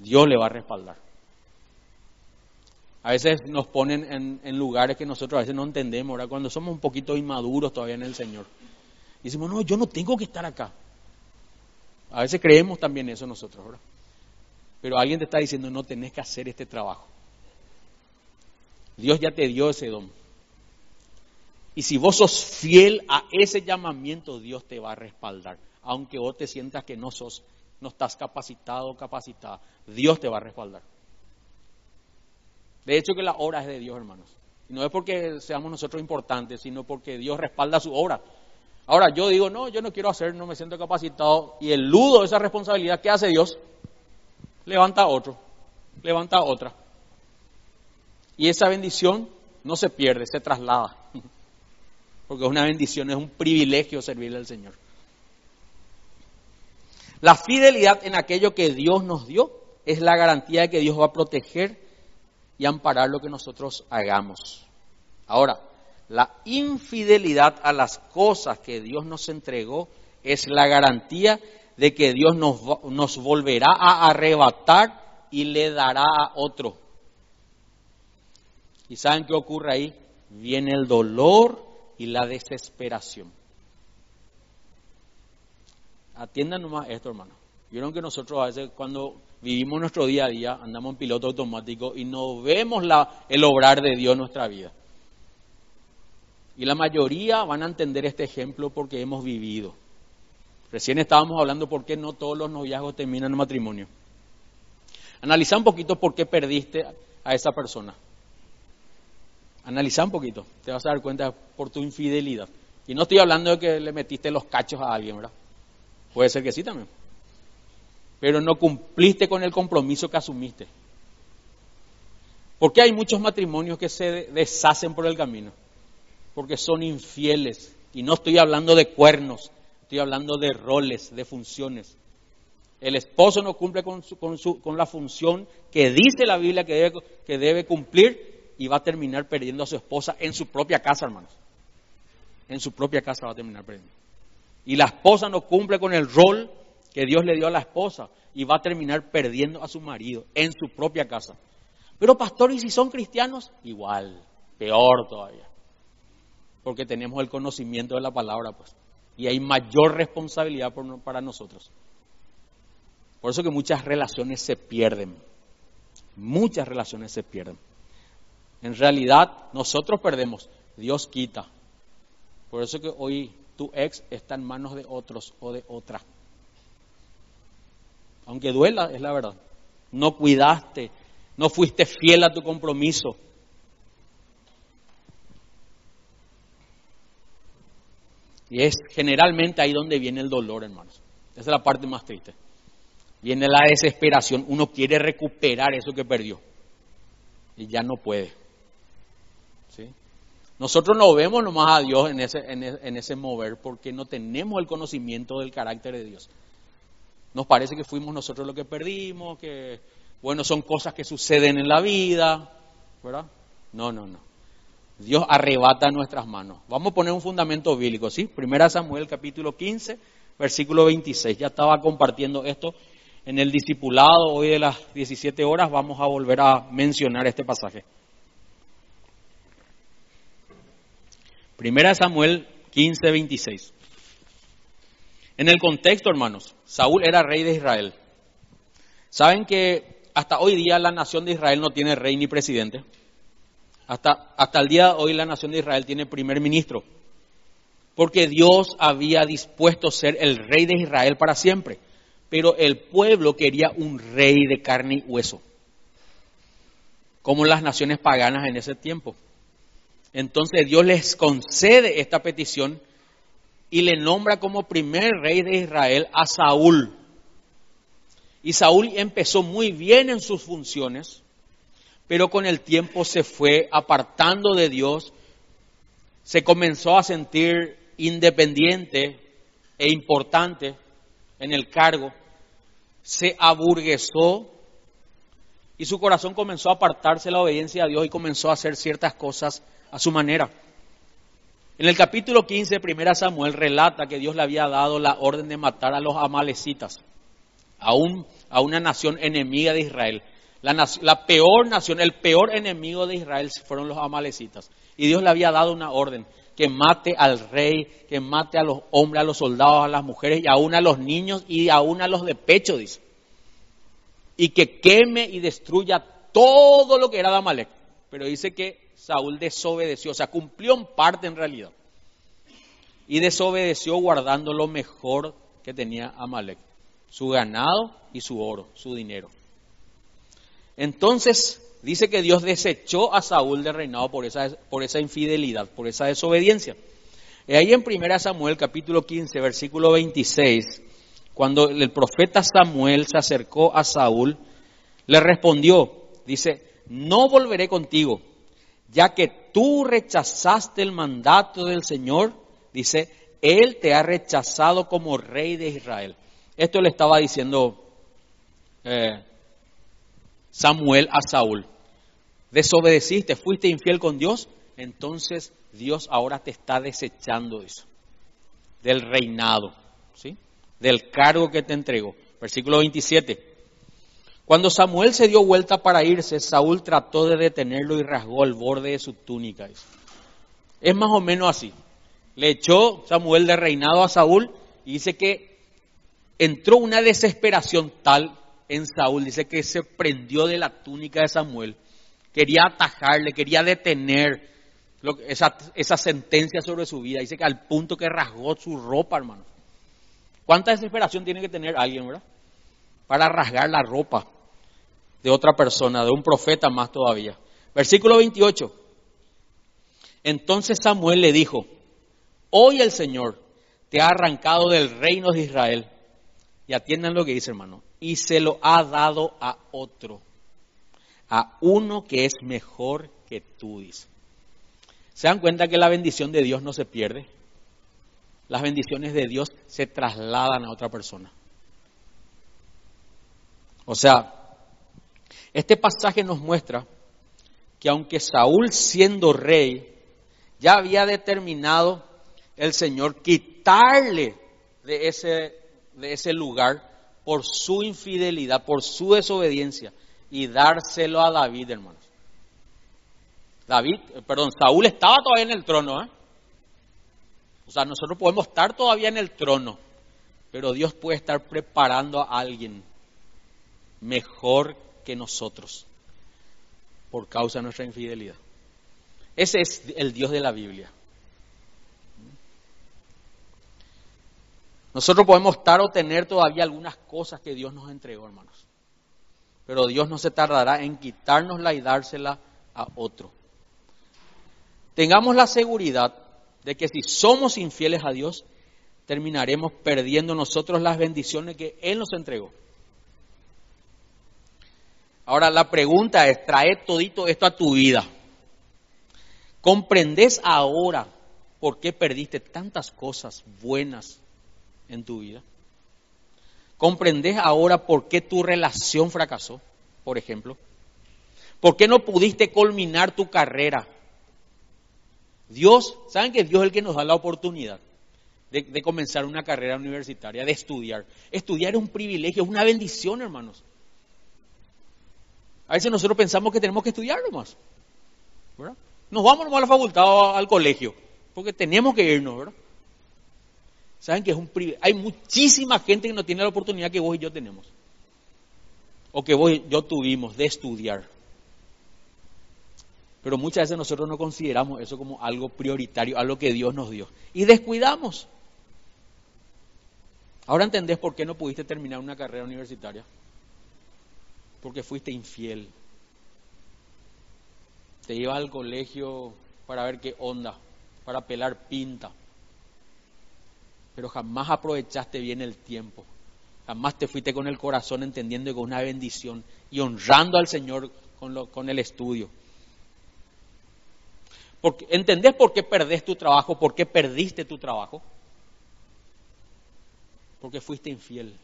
Dios le va a respaldar. A veces nos ponen en, lugares que nosotros a veces no entendemos, ¿verdad? Cuando somos un poquito inmaduros todavía en el Señor. Y decimos, no, yo no tengo que estar acá. A veces creemos también eso nosotros, ¿verdad? Pero alguien te está diciendo, no tenés que hacer este trabajo. Dios ya te dio ese don. Y si vos sos fiel a ese llamamiento, Dios te va a respaldar. Aunque vos te sientas que no sos, no estás capacitado o capacitada, Dios te va a respaldar. De hecho que la obra es de Dios, hermanos. Y no es porque seamos nosotros importantes, sino porque Dios respalda su obra. Ahora yo digo, no, yo no quiero hacer, no me siento capacitado. Y el ludo esa responsabilidad, ¿qué hace Dios? Levanta a otro, levanta a otra. Y esa bendición no se pierde, se traslada porque es una bendición, es un privilegio servirle al Señor. La fidelidad en aquello que Dios nos dio es la garantía de que Dios va a proteger y amparar lo que nosotros hagamos. Ahora, la infidelidad a las cosas que Dios nos entregó es la garantía de que Dios nos, nos volverá a arrebatar y le dará a otro. ¿Y saben qué ocurre ahí? Viene el dolor y la desesperación. Atiendan nomás esto, hermano. Vieron que nosotros a veces cuando vivimos nuestro día a día andamos en piloto automático y no vemos el obrar de Dios en nuestra vida. Y la mayoría van a entender este ejemplo porque hemos vivido. Recién estábamos hablando por qué no todos los noviazgos terminan en matrimonio. Analiza un poquito por qué perdiste a esa persona. Analiza un poquito, te vas a dar cuenta por tu infidelidad. Y no estoy hablando de que le metiste los cachos a alguien, ¿verdad? Puede ser que sí también. Pero no cumpliste con el compromiso que asumiste. ¿Por qué hay muchos matrimonios que se deshacen por el camino? Porque son infieles. Y no estoy hablando de cuernos, estoy hablando de roles, de funciones. El esposo no cumple con, con, la función que dice la Biblia que debe, que debe cumplir y va a terminar perdiendo a su esposa en su propia casa, hermanos. En su propia casa va a terminar perdiendo. Y la esposa no cumple con el rol que Dios le dio a la esposa y va a terminar perdiendo a su marido en su propia casa. Pero pastor, ¿y si son cristianos? Igual, peor todavía. Porque tenemos el conocimiento de la palabra, pues. Y hay mayor responsabilidad para nosotros. Por eso que muchas relaciones se pierden. Muchas relaciones se pierden. En realidad, nosotros perdemos, Dios quita. Por eso que hoy tu ex está en manos de otros o de otra. Aunque duela, es la verdad. No cuidaste, no fuiste fiel a tu compromiso. Y es generalmente ahí donde viene el dolor, hermanos. Esa es la parte más triste. Viene la desesperación. Uno quiere recuperar eso que perdió. Y ya no puede. Nosotros no vemos nomás a Dios en ese, en ese mover porque no tenemos el conocimiento del carácter de Dios. Nos parece que fuimos nosotros los que perdimos, que, bueno, son cosas que suceden en la vida, ¿verdad? No, no, no. Dios arrebata nuestras manos. Vamos a poner un fundamento bíblico, ¿sí? Primera Samuel capítulo 15, versículo 26. Ya estaba compartiendo esto en el discipulado hoy de las 17 horas. Vamos a volver a mencionar este pasaje. Primera Samuel 15, 26. En el contexto, hermanos, Saúl era rey de Israel. ¿Saben que hasta hoy día la nación de Israel no tiene rey ni presidente? Hasta, hasta el día de hoy la nación de Israel tiene primer ministro. Porque Dios había dispuesto ser el rey de Israel para siempre. Pero el pueblo quería un rey de carne y hueso. Como las naciones paganas en ese tiempo. Entonces Dios les concede esta petición y le nombra como primer rey de Israel a Saúl. Y Saúl empezó muy bien en sus funciones, pero con el tiempo se fue apartando de Dios, se comenzó a sentir independiente e importante en el cargo, se aburguesó y su corazón comenzó a apartarse de la obediencia a Dios y comenzó a hacer ciertas cosas a su manera. En el capítulo 15 de 1 Samuel relata que Dios le había dado la orden de matar a los amalecitas, a, a una nación enemiga de Israel. La, la, peor nación, el peor enemigo de Israel fueron los amalecitas. Y Dios le había dado una orden, que mate al rey, que mate a los hombres, a los soldados, a las mujeres y aún a los niños y aún a los de pecho, dice. Y que queme y destruya todo lo que era de Amalek. Pero dice que Saúl desobedeció, o sea, cumplió en parte en realidad. Y desobedeció guardando lo mejor que tenía Amalek, su ganado y su oro, su dinero. Entonces dice que Dios desechó a Saúl de reinado por esa, por esa infidelidad, por esa desobediencia. Y ahí en 1 Samuel capítulo 15, versículo 26, cuando el profeta Samuel se acercó a Saúl, le respondió, dice, no volveré contigo ya que tú rechazaste el mandato del Señor, dice, Él te ha rechazado como rey de Israel. Esto le estaba diciendo eh, Samuel a Saúl. Desobedeciste, fuiste infiel con Dios, entonces Dios ahora te está desechando eso, del reinado, ¿sí? del cargo que te entregó. Versículo 27. Cuando Samuel se dio vuelta para irse, Saúl trató de detenerlo y rasgó el borde de su túnica. Es más o menos así. Le echó Samuel de reinado a Saúl y dice que entró una desesperación tal en Saúl, dice que se prendió de la túnica de Samuel, quería atajarle, quería detener esa, esa sentencia sobre su vida, dice que al punto que rasgó su ropa, hermano. ¿Cuánta desesperación tiene que tener alguien, verdad? Para rasgar la ropa de otra persona, de un profeta más todavía. Versículo 28. Entonces Samuel le dijo, hoy el Señor te ha arrancado del reino de Israel. Y atiendan lo que dice, hermano. Y se lo ha dado a otro. A uno que es mejor que tú, dice. ¿Se dan cuenta que la bendición de Dios no se pierde? Las bendiciones de Dios se trasladan a otra persona. O sea, este pasaje nos muestra que aunque Saúl siendo rey, ya había determinado el Señor quitarle de ese, ese lugar por su infidelidad, por su desobediencia y dárselo a David, hermanos. David, eh, perdón, Saúl estaba todavía en el trono, ¿eh? O sea, nosotros podemos estar todavía en el trono, pero Dios puede estar preparando a alguien mejor que nosotros por causa de nuestra infidelidad. Ese es el Dios de la Biblia. Nosotros podemos estar o tener todavía algunas cosas que Dios nos entregó, hermanos. Pero Dios no se tardará en quitárnosla y dársela a otro. Tengamos la seguridad de que si somos infieles a Dios, terminaremos perdiendo nosotros las bendiciones que Él nos entregó. Ahora la pregunta es, trae todito esto a tu vida. ¿Comprendes ahora por qué perdiste tantas cosas buenas en tu vida? ¿Comprendes ahora por qué tu relación fracasó, por ejemplo? ¿Por qué no pudiste culminar tu carrera? Dios, ¿saben que Dios es el que nos da la oportunidad de, de comenzar una carrera universitaria, de estudiar? Estudiar es un privilegio, es una bendición, hermanos. A veces nosotros pensamos que tenemos que estudiar nomás. ¿verdad? Nos vamos nomás a la facultad o al colegio, porque tenemos que irnos, ¿verdad? Saben que es un Hay muchísima gente que no tiene la oportunidad que vos y yo tenemos. O que vos y yo tuvimos de estudiar. Pero muchas veces nosotros no consideramos eso como algo prioritario, algo que Dios nos dio. Y descuidamos. Ahora entendés por qué no pudiste terminar una carrera universitaria porque fuiste infiel. Te ibas al colegio para ver qué onda, para pelar pinta. Pero jamás aprovechaste bien el tiempo. Jamás te fuiste con el corazón entendiendo que es una bendición y honrando al Señor con, lo, con el estudio. Porque, ¿Entendés por qué perdés tu trabajo? ¿Por qué perdiste tu trabajo? Porque fuiste infiel.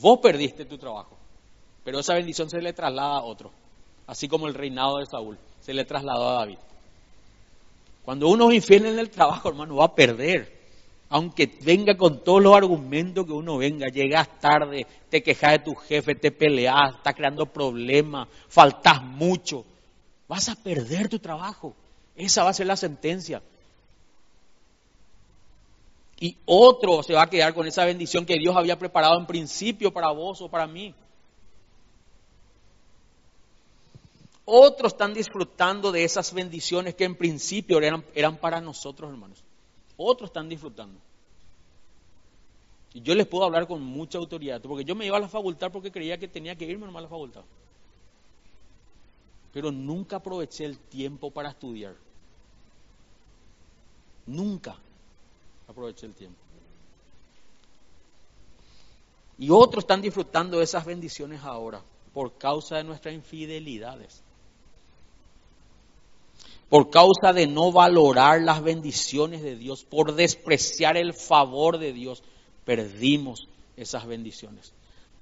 Vos perdiste tu trabajo, pero esa bendición se le traslada a otro, así como el reinado de Saúl se le trasladó a David. Cuando uno es infiel en el trabajo, hermano, va a perder. Aunque venga con todos los argumentos que uno venga, llegas tarde, te quejas de tu jefe, te peleas, estás creando problemas, faltas mucho, vas a perder tu trabajo. Esa va a ser la sentencia y otro se va a quedar con esa bendición que Dios había preparado en principio para vos o para mí. Otros están disfrutando de esas bendiciones que en principio eran, eran para nosotros, hermanos. Otros están disfrutando. Y yo les puedo hablar con mucha autoridad, porque yo me iba a la facultad porque creía que tenía que irme a la facultad. Pero nunca aproveché el tiempo para estudiar. Nunca aproveché el tiempo. Y otros están disfrutando de esas bendiciones ahora por causa de nuestras infidelidades. Por causa de no valorar las bendiciones de Dios, por despreciar el favor de Dios, perdimos esas bendiciones.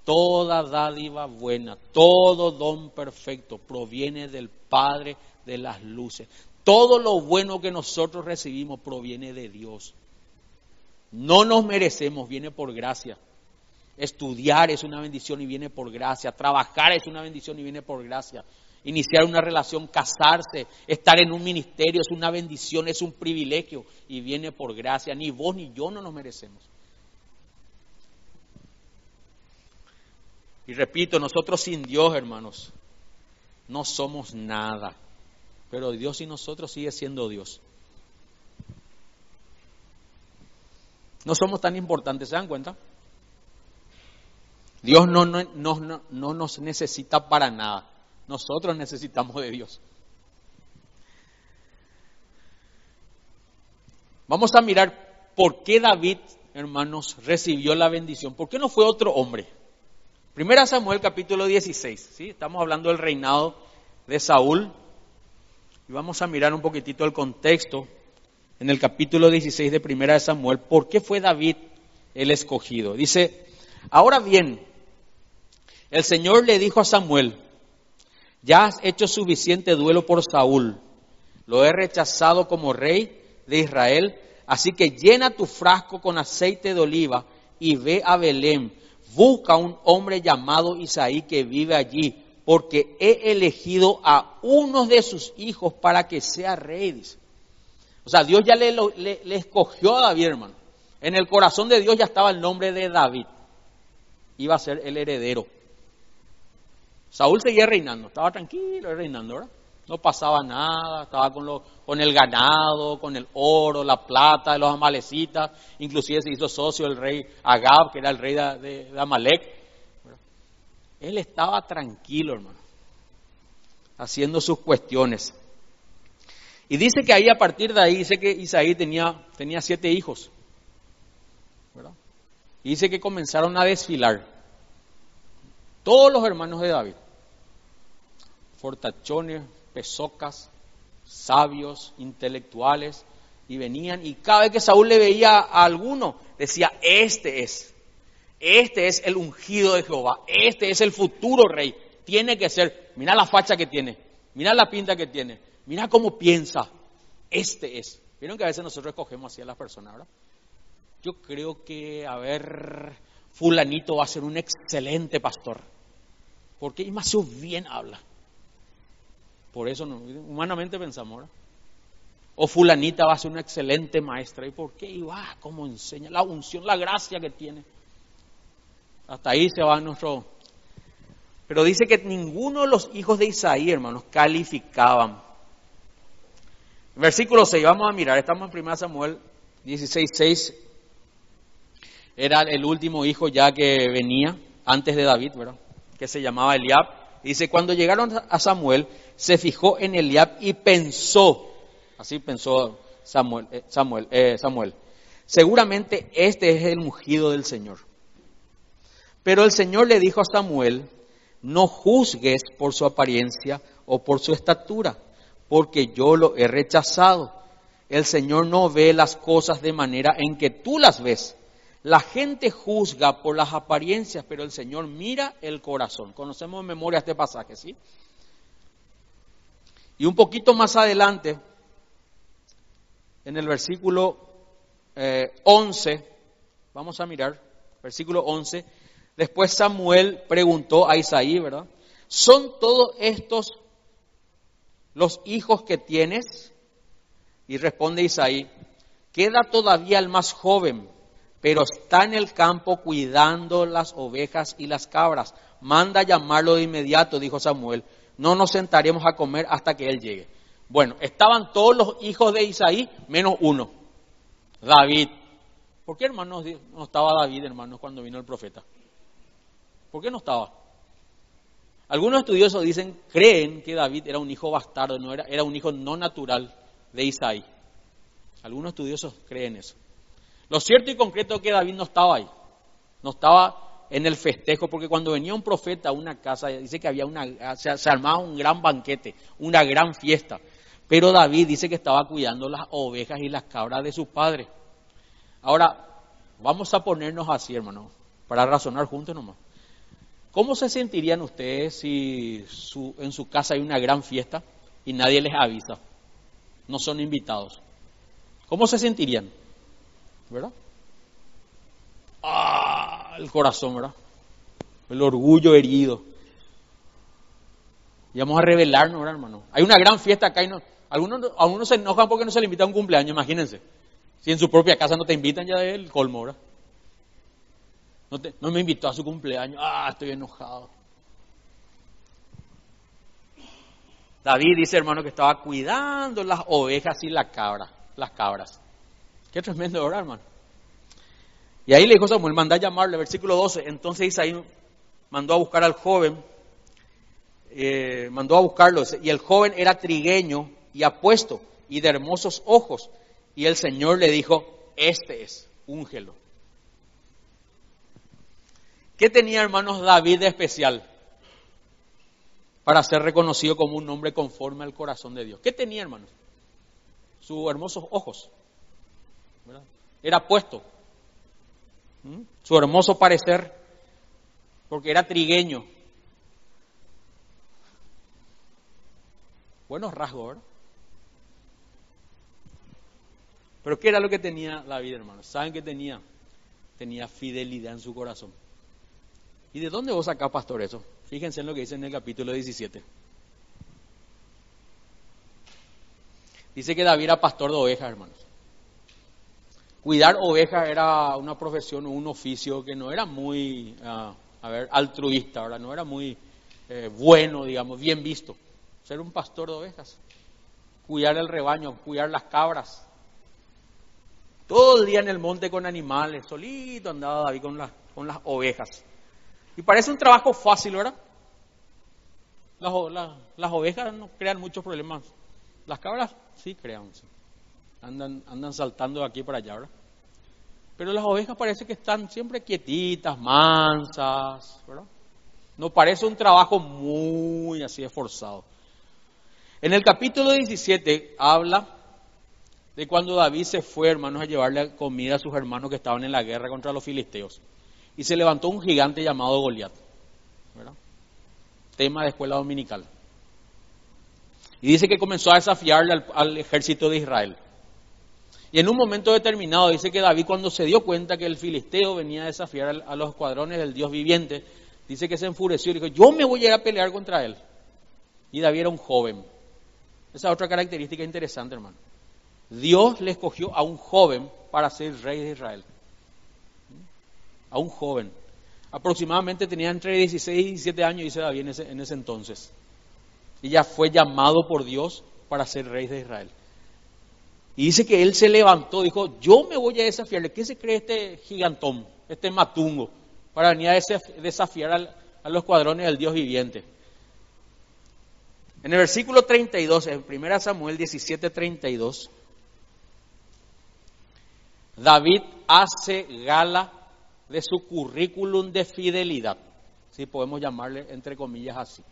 Toda dádiva buena, todo don perfecto proviene del Padre de las luces. Todo lo bueno que nosotros recibimos proviene de Dios. No nos merecemos, viene por gracia. Estudiar es una bendición y viene por gracia. Trabajar es una bendición y viene por gracia. iniciar una relación, casarse, estar en un ministerio, es una bendición, es un privilegio y viene por gracia. Ni vos ni yo no nos merecemos. Y repito, nosotros sin Dios, hermanos, no somos nada. Pero Dios y nosotros sigue siendo Dios. No somos tan importantes, ¿se dan cuenta? Dios no, no, no, no nos necesita para nada. Nosotros necesitamos de Dios. Vamos a mirar por qué David, hermanos, recibió la bendición. ¿Por qué no fue otro hombre? Primera Samuel capítulo 16, ¿sí? Estamos hablando del reinado de Saúl. Y vamos a mirar un poquitito el contexto en el capítulo 16 de Primera de Samuel. ¿Por qué fue David el escogido? Dice, ahora bien, el Señor le dijo a Samuel, ya has hecho suficiente duelo por Saúl, lo he rechazado como rey de Israel, así que llena tu frasco con aceite de oliva y ve a Belén busca un hombre llamado Isaí que vive allí, porque he elegido a uno de sus hijos para que sea rey. O sea, Dios ya le, escogió a David, hermano. En el corazón de Dios ya estaba el nombre de David. Iba a ser el heredero. Saúl seguía reinando, estaba tranquilo reinando, ¿verdad? No pasaba nada, estaba con, el ganado, con el oro, la plata de los amalecitas, inclusive se hizo socio el rey Agab, que era el rey de, de Amalek. Él estaba tranquilo, hermano, haciendo sus cuestiones. Y dice que ahí a partir de ahí, dice que Isaí tenía, tenía siete hijos. Y dice que comenzaron a desfilar todos los hermanos de David. Fortachones, pesocas, sabios, intelectuales, y venían, y cada vez que Saúl le veía a alguno, decía, este es, este es el ungido de Jehová, este es el futuro rey, tiene que ser, mira la facha que tiene, mira la pinta que tiene, mira cómo piensa, este es. Vieron que a veces nosotros escogemos así a las personas, ¿verdad? Yo creo que, a ver, fulanito va a ser un excelente pastor, porque más bien habla. Por eso humanamente pensamos, ¿verdad? O fulanita va a ser una excelente maestra. ¿Y por qué? Y va, como enseña, la unción, la gracia que tiene. Hasta ahí se va nuestro... Pero dice que ninguno de los hijos de Isaí, hermanos, calificaban. Versículo 6, vamos a mirar, estamos en 1 Samuel 16, 6. Era el último hijo ya que venía antes de David, ¿verdad? Que se llamaba Eliab. Dice, cuando llegaron a Samuel, se fijó en Eliab y pensó, así pensó Samuel, eh, Samuel, eh, Samuel, seguramente este es el ungido del Señor. Pero el Señor le dijo a Samuel, no juzgues por su apariencia o por su estatura, porque yo lo he rechazado. El Señor no ve las cosas de manera en que tú las ves. La gente juzga por las apariencias, pero el Señor mira el corazón. Conocemos en memoria este pasaje, ¿sí? Y un poquito más adelante, en el versículo 11, eh, vamos a mirar, versículo 11, después Samuel preguntó a Isaí, ¿verdad? ¿Son todos estos los hijos que tienes? Y responde Isaí, queda todavía el más joven pero está en el campo cuidando las ovejas y las cabras. Manda llamarlo de inmediato, dijo Samuel. No nos sentaremos a comer hasta que él llegue. Bueno, estaban todos los hijos de Isaí, menos uno, David. ¿Por qué, hermanos, no estaba David, hermanos, cuando vino el profeta? ¿Por qué no estaba? Algunos estudiosos dicen, creen que David era un hijo bastardo, no era, era un hijo no natural de Isaí. Algunos estudiosos creen eso. Lo cierto y concreto es que David no estaba ahí, no estaba en el festejo, porque cuando venía un profeta a una casa, dice que había una, se, armaba un gran banquete, una gran fiesta. Pero David dice que estaba cuidando las ovejas y las cabras de sus padres. Ahora, vamos a ponernos así, hermano, para razonar juntos nomás. ¿Cómo se sentirían ustedes si en su casa hay una gran fiesta y nadie les avisa? No son invitados. ¿Cómo se sentirían? ¿verdad? Ah, el corazón, ¿verdad? El orgullo herido. Y vamos a revelarnos ahora, hermano. Hay una gran fiesta acá y no, algunos, algunos se enojan porque no se le invita a un cumpleaños, imagínense. Si en su propia casa no te invitan ya del colmo, ¿verdad? No, me invitó a su cumpleaños. Ah, estoy enojado. David dice, hermano, que estaba cuidando las ovejas y las cabras, las cabras. Qué tremendo, ¿verdad, hermano? Y ahí le dijo Samuel, manda a llamarle, versículo 12. Entonces Isaí mandó a buscar al joven, eh, mandó a buscarlo, y el joven era trigueño y apuesto y de hermosos ojos. Y el Señor le dijo, este es, úngelo. ¿Qué tenía, hermanos, David de especial para ser reconocido como un hombre conforme al corazón de Dios? ¿Qué tenía, hermanos? Sus hermosos ojos. Era puesto. Su hermoso parecer, porque era trigueño. Buenos rasgos, ¿verdad? Pero ¿qué era lo que tenía David, hermanos? ¿Saben qué tenía? Tenía fidelidad en su corazón. ¿Y de dónde vos sacás, pastor, eso? Fíjense en lo que dice en el capítulo 17. Dice que David era pastor de ovejas, hermanos. Cuidar ovejas era una profesión o un oficio que no era muy, ah, a ver, altruista, ¿verdad? No era muy eh, bueno, digamos, bien visto. Ser un pastor de ovejas. Cuidar el rebaño, cuidar las cabras, todo el día en el monte con animales, solito andaba David con con las ovejas. Y parece un trabajo fácil, ¿verdad? Las, ovejas no crean muchos problemas. Las cabras sí crean. Andan, andan saltando de aquí para allá, ¿verdad? Pero las ovejas parece que están siempre quietitas, mansas, ¿verdad? No parece un trabajo muy así esforzado. En el capítulo 17 habla de cuando David se fue, hermanos, a llevarle comida a sus hermanos que estaban en la guerra contra los filisteos. Y se levantó un gigante llamado Goliat. Tema de escuela dominical. Y dice que comenzó a desafiarle al, ejército de Israel. Y en un momento determinado dice que David cuando se dio cuenta que el filisteo venía a desafiar a los escuadrones del Dios viviente, dice que se enfureció y dijo, yo me voy a ir a pelear contra él. Y David era un joven. Esa es otra característica interesante, hermano. Dios le escogió a un joven para ser rey de Israel. A un joven. Aproximadamente tenía entre 16 y 17 años, dice David, en ese, en ese entonces. Y ya fue llamado por Dios para ser rey de Israel. Y dice que él se levantó, dijo, yo me voy a desafiarle. ¿Qué se cree este gigantón, este matungo, para venir a desafiar a los cuadrones del Dios viviente? En el versículo 32, en 1 Samuel 17, 32, David hace gala de su currículum de fidelidad, si podemos llamarle entre comillas así.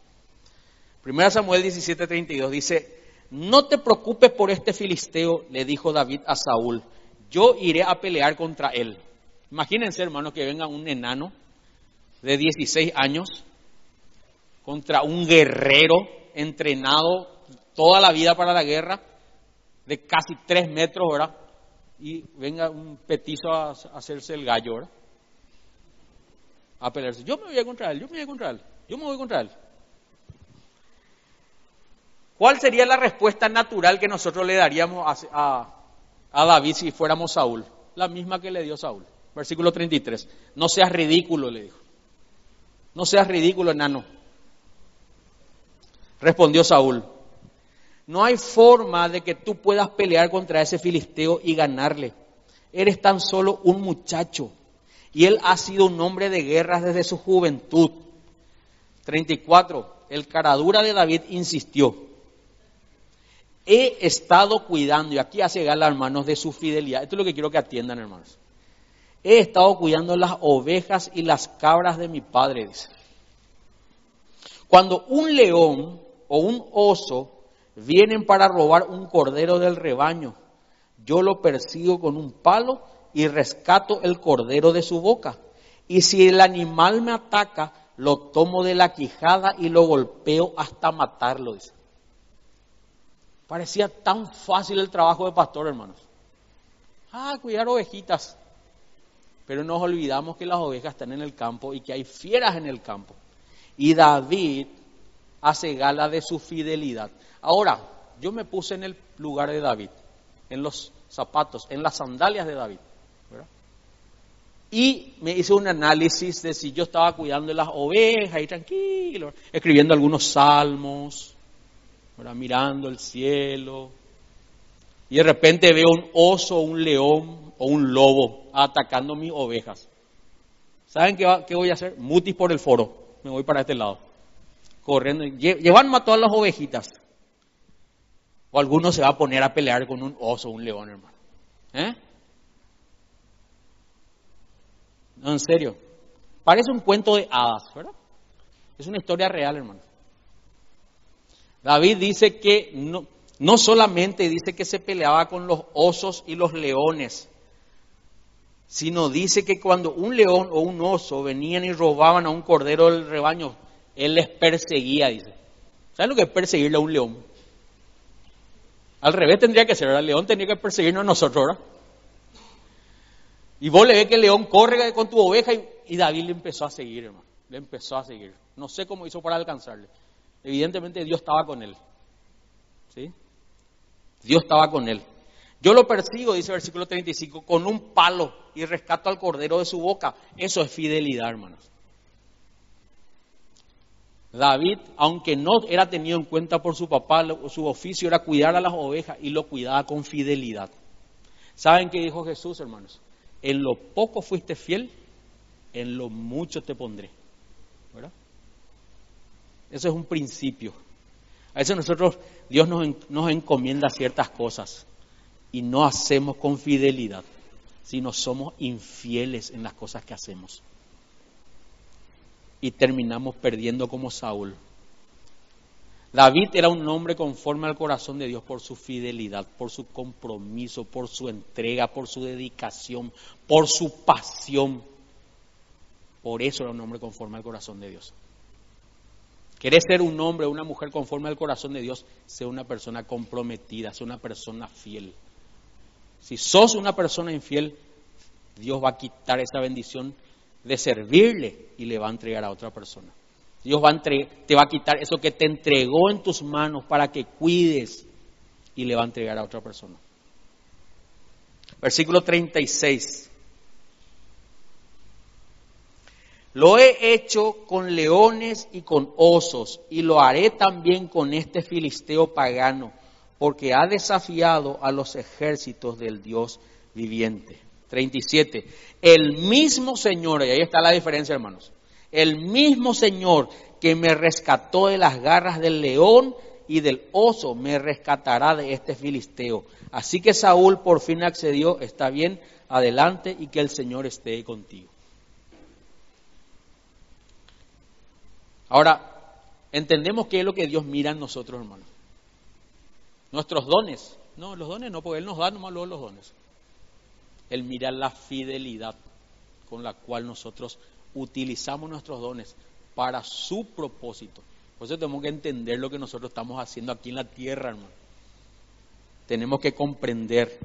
Primera Samuel 17:32 dice, no te preocupes por este filisteo, le dijo David a Saúl, yo iré a pelear contra él. Imagínense, hermanos, que venga un enano de 16 años contra un guerrero entrenado toda la vida para la guerra, de casi 3 metros, ¿verdad? y venga un petizo a, hacerse el gallo, ¿verdad? A pelearse. Yo me voy a contra él, yo me voy a contra él, yo me voy contra él. ¿Cuál sería la respuesta natural que nosotros le daríamos a, a David si fuéramos Saúl? La misma que le dio Saúl. Versículo 33. No seas ridículo, le dijo. No seas ridículo, enano. Respondió Saúl. No hay forma de que tú puedas pelear contra ese filisteo y ganarle. Eres tan solo un muchacho. Y él ha sido un hombre de guerras desde su juventud. 34. El caradura de David insistió. He estado cuidando, y aquí hace gala, hermanos, de su fidelidad. Esto es lo que quiero que atiendan, hermanos. He estado cuidando las ovejas y las cabras de mi padre, dice. Cuando un león o un oso Vienen para robar un cordero del rebaño. Yo lo persigo con un palo y rescato el cordero de su boca. Y si el animal me ataca, lo tomo de la quijada y lo golpeo hasta matarlo. Dice. Parecía tan fácil el trabajo de pastor, hermanos. Ah, cuidar ovejitas. Pero nos olvidamos que las ovejas están en el campo y que hay fieras en el campo. Y David hace gala de su fidelidad. Ahora, yo me puse en el lugar de David, en los zapatos, en las sandalias de David. Y me hice un análisis de si yo estaba cuidando las ovejas y tranquilo, escribiendo algunos salmos, mirando el cielo. Y de repente veo un oso, un león o un lobo atacando mis ovejas. ¿Saben qué, voy a hacer? Mutis por el foro. Me voy para este lado. Corriendo. Llevan a todas las ovejitas. O alguno se va a poner a pelear con un oso un león, hermano. ¿Eh? No, en serio. Parece un cuento de hadas, ¿verdad? Es una historia real, hermano. David dice que no, no solamente dice que se peleaba con los osos y los leones, sino dice que cuando un león o un oso venían y robaban a un cordero del rebaño, él les perseguía, dice. ¿Saben lo que es perseguirle a un león? Al revés tendría que ser, el león tendría que perseguirnos a nosotros, ¿verdad? Y vos le ves que el león corre con tu oveja y, David le empezó a seguir, hermano. Le empezó a seguir. No sé cómo hizo para alcanzarle. Evidentemente Dios estaba con él. ¿Sí? Dios estaba con él. Yo lo persigo, dice el versículo 35, con un palo y rescato al cordero de su boca. Eso es fidelidad, hermanos. David, aunque no era tenido en cuenta por su papá, su oficio era cuidar a las ovejas y lo cuidaba con fidelidad. ¿Saben qué dijo Jesús, hermanos? En lo poco fuiste fiel, en lo mucho te pondré. ¿Verdad? Eso es un principio. A veces nosotros, Dios nos, nos encomienda ciertas cosas y no hacemos con fidelidad, sino somos infieles en las cosas que hacemos. Y terminamos perdiendo como Saúl. David era un hombre conforme al corazón de Dios por su fidelidad, por su compromiso, por su entrega, por su dedicación, por su pasión. Por eso era un hombre conforme al corazón de Dios. ¿Querés ser un hombre o una mujer conforme al corazón de Dios? Sé una persona comprometida, sé una persona fiel. Si sos una persona infiel, Dios va a quitar esa bendición de servirle y le va a entregar a otra persona. Dios te va a quitar eso que te entregó en tus manos para que cuides y le va a entregar a otra persona. Versículo 36. Lo he hecho con leones y con osos, y lo haré también con este filisteo pagano, porque ha desafiado a los ejércitos del Dios viviente. 37. El mismo Señor, y ahí está la diferencia, hermanos el mismo Señor que me rescató de las garras del león y del oso, me rescatará de este filisteo. Así que Saúl por fin accedió, está bien, adelante y que el Señor esté contigo. Ahora, entendemos qué es lo que Dios mira en nosotros, hermanos. Nuestros dones. No, los dones no, porque Él nos da nomás luego los dones. Él mira la fidelidad con la cual nosotros utilizamos nuestros dones para su propósito. Por eso tenemos que entender lo que nosotros estamos haciendo aquí en la tierra, hermano. Tenemos que comprender.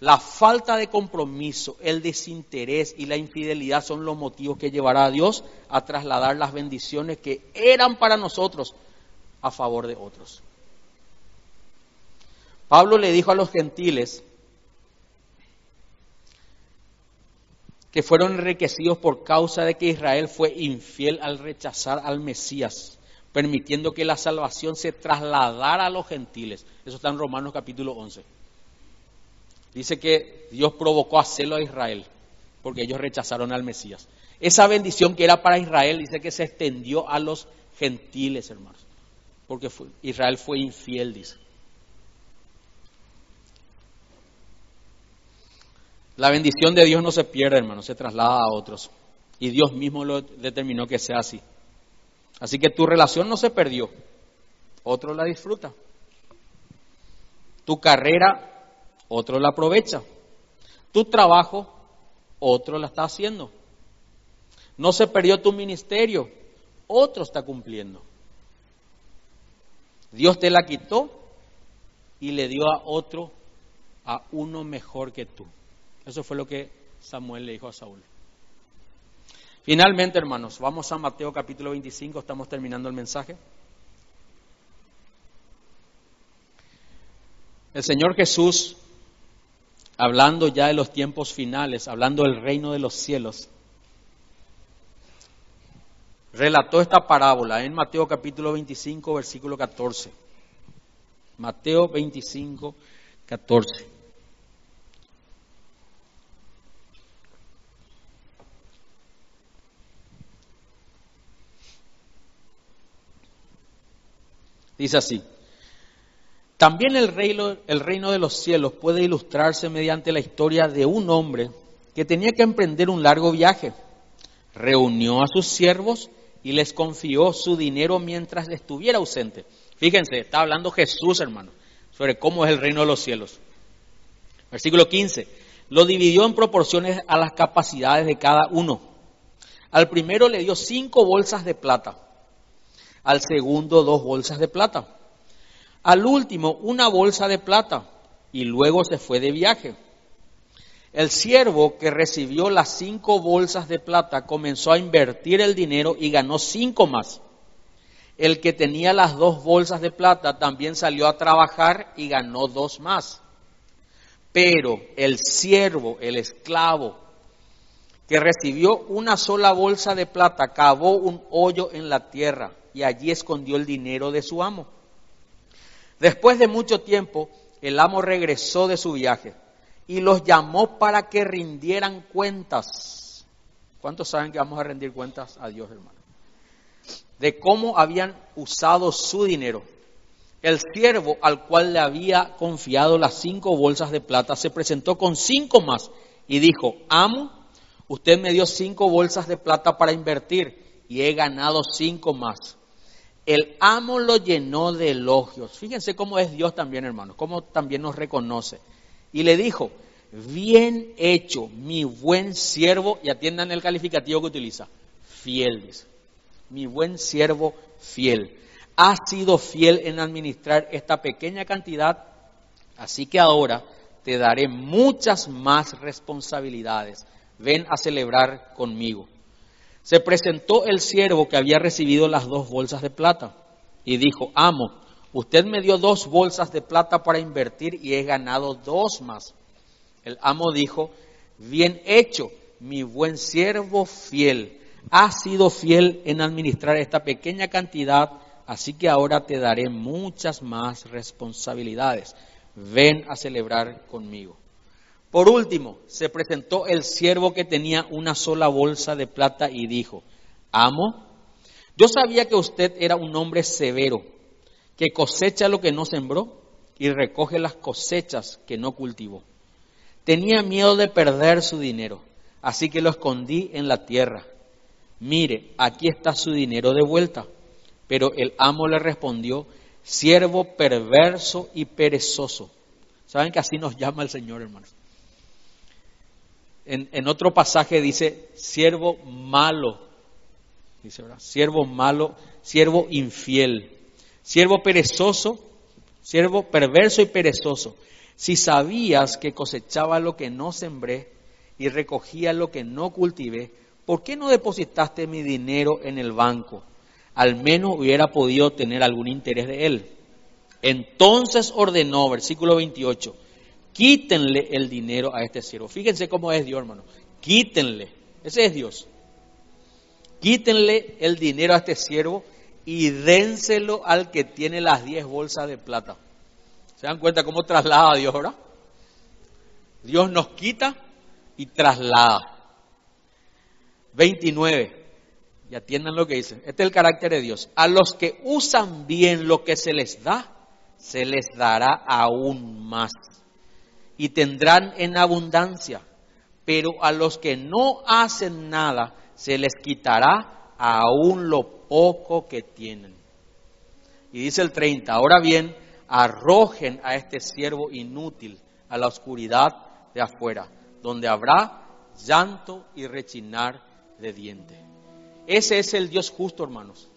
La falta de compromiso, el desinterés y la infidelidad son los motivos que llevará a Dios a trasladar las bendiciones que eran para nosotros a favor de otros. Pablo le dijo a los gentiles que fueron enriquecidos por causa de que Israel fue infiel al rechazar al Mesías, permitiendo que la salvación se trasladara a los gentiles. Eso está en Romanos capítulo 11. Dice que Dios provocó a celo a Israel porque ellos rechazaron al Mesías. Esa bendición que era para Israel dice que se extendió a los gentiles, hermanos, porque Israel fue infiel, dice. La bendición de Dios no se pierde, hermano, se traslada a otros. Y Dios mismo lo determinó que sea así. Así que tu relación no se perdió. Otro la disfruta. Tu carrera, otro la aprovecha. Tu trabajo, otro la está haciendo. No se perdió tu ministerio, otro está cumpliendo. Dios te la quitó y le dio a otro, a uno mejor que tú. Eso fue lo que Samuel le dijo a Saúl. Finalmente, hermanos, vamos a Mateo capítulo 25, estamos terminando el mensaje. El Señor Jesús, hablando ya de los tiempos finales, hablando del reino de los cielos, relató esta parábola en Mateo capítulo 25, versículo 14. Mateo 25, 14. Dice así, también el reino, de los cielos puede ilustrarse mediante la historia de un hombre que tenía que emprender un largo viaje. Reunió a sus siervos y les confió su dinero mientras estuviera ausente. Fíjense, está hablando Jesús, hermano, sobre cómo es el reino de los cielos. Versículo 15. Lo dividió en proporciones a las capacidades de cada uno. Al primero le dio cinco bolsas de plata al segundo dos bolsas de plata, al último una bolsa de plata y luego se fue de viaje. El siervo que recibió las cinco bolsas de plata comenzó a invertir el dinero y ganó cinco más. El que tenía las dos bolsas de plata también salió a trabajar y ganó dos más. Pero el siervo, el esclavo, que recibió una sola bolsa de plata, cavó un hoyo en la tierra y allí escondió el dinero de su amo. Después de mucho tiempo, el amo regresó de su viaje y los llamó para que rindieran cuentas. ¿Cuántos saben que vamos a rendir cuentas a Dios, hermano? De cómo habían usado su dinero. El siervo al cual le había confiado las cinco bolsas de plata se presentó con cinco más y dijo, amo, usted me dio cinco bolsas de plata para invertir y he ganado cinco más. El amo lo llenó de elogios. Fíjense cómo es Dios también, hermanos, cómo también nos reconoce. Y le dijo, bien hecho, mi buen siervo, y atiendan el calificativo que utiliza, fiel. Mi buen siervo fiel. Ha sido fiel en administrar esta pequeña cantidad, así que ahora te daré muchas más responsabilidades. Ven a celebrar conmigo se presentó el siervo que había recibido las dos bolsas de plata y dijo, amo, usted me dio dos bolsas de plata para invertir y he ganado dos más. El amo dijo, bien hecho, mi buen siervo fiel, has sido fiel en administrar esta pequeña cantidad, así que ahora te daré muchas más responsabilidades. Ven a celebrar conmigo. Por último, se presentó el siervo que tenía una sola bolsa de plata y dijo, amo, yo sabía que usted era un hombre severo, que cosecha lo que no sembró y recoge las cosechas que no cultivó. Tenía miedo de perder su dinero, así que lo escondí en la tierra. Mire, aquí está su dinero de vuelta. Pero el amo le respondió, siervo perverso y perezoso. ¿Saben que así nos llama el Señor, hermanos? En, otro pasaje dice, siervo malo, dice. Siervo malo, siervo infiel, siervo perezoso, siervo perverso y perezoso. Si sabías que cosechaba lo que no sembré y recogía lo que no cultivé, ¿por qué no depositaste mi dinero en el banco? Al menos hubiera podido tener algún interés de él. Entonces ordenó, versículo 28, quítenle el dinero a este siervo. Fíjense cómo es Dios, hermano. Quítenle. Ese es Dios. Quítenle el dinero a este siervo y dénselo al que tiene las diez bolsas de plata. ¿Se dan cuenta cómo traslada a Dios ahora? Dios nos quita y traslada. 29. Y atiendan lo que dice. Este es el carácter de Dios. A los que usan bien lo que se les da, se les dará aún más y tendrán en abundancia, pero a los que no hacen nada se les quitará aún lo poco que tienen. Y dice el 30, ahora bien, arrojen a este siervo inútil a la oscuridad de afuera, donde habrá llanto y rechinar de dientes. Ese es el Dios justo, hermanos.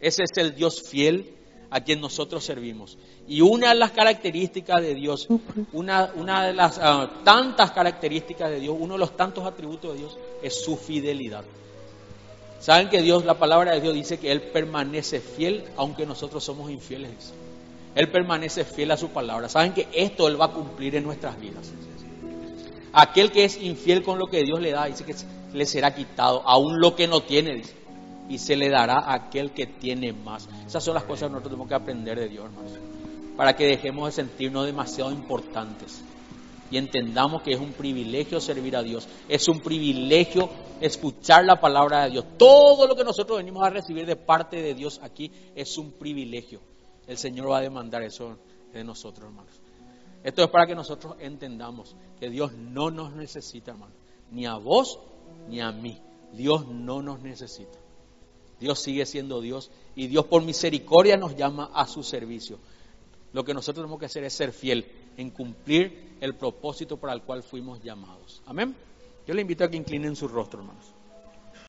Ese es el Dios fiel a quien nosotros servimos. Y una de las características de Dios, una, una de las ah, tantas características de Dios, uno de los tantos atributos de Dios es su fidelidad. Saben que Dios, la palabra de Dios dice que Él permanece fiel aunque nosotros somos infieles. Él permanece fiel a su palabra. Saben que esto Él va a cumplir en nuestras vidas. Aquel que es infiel con lo que Dios le da, dice que le será quitado, aún lo que no tiene, y se le dará a aquel que tiene más. Esas son las cosas que nosotros tenemos que aprender de Dios, hermanos, para que dejemos de sentirnos demasiado importantes y entendamos que es un privilegio servir a Dios, es un privilegio escuchar la palabra de Dios. Todo lo que nosotros venimos a recibir de parte de Dios aquí es un privilegio. El Señor va a demandar eso de nosotros, hermanos. Esto es para que nosotros entendamos que Dios no nos necesita, hermanos, ni a vos ni a mí. Dios no nos necesita. Dios sigue siendo Dios y Dios por misericordia nos llama a su servicio. Lo que nosotros tenemos que hacer es ser fiel en cumplir el propósito para el cual fuimos llamados. Amén. Yo le invito a que inclinen su rostro, hermanos.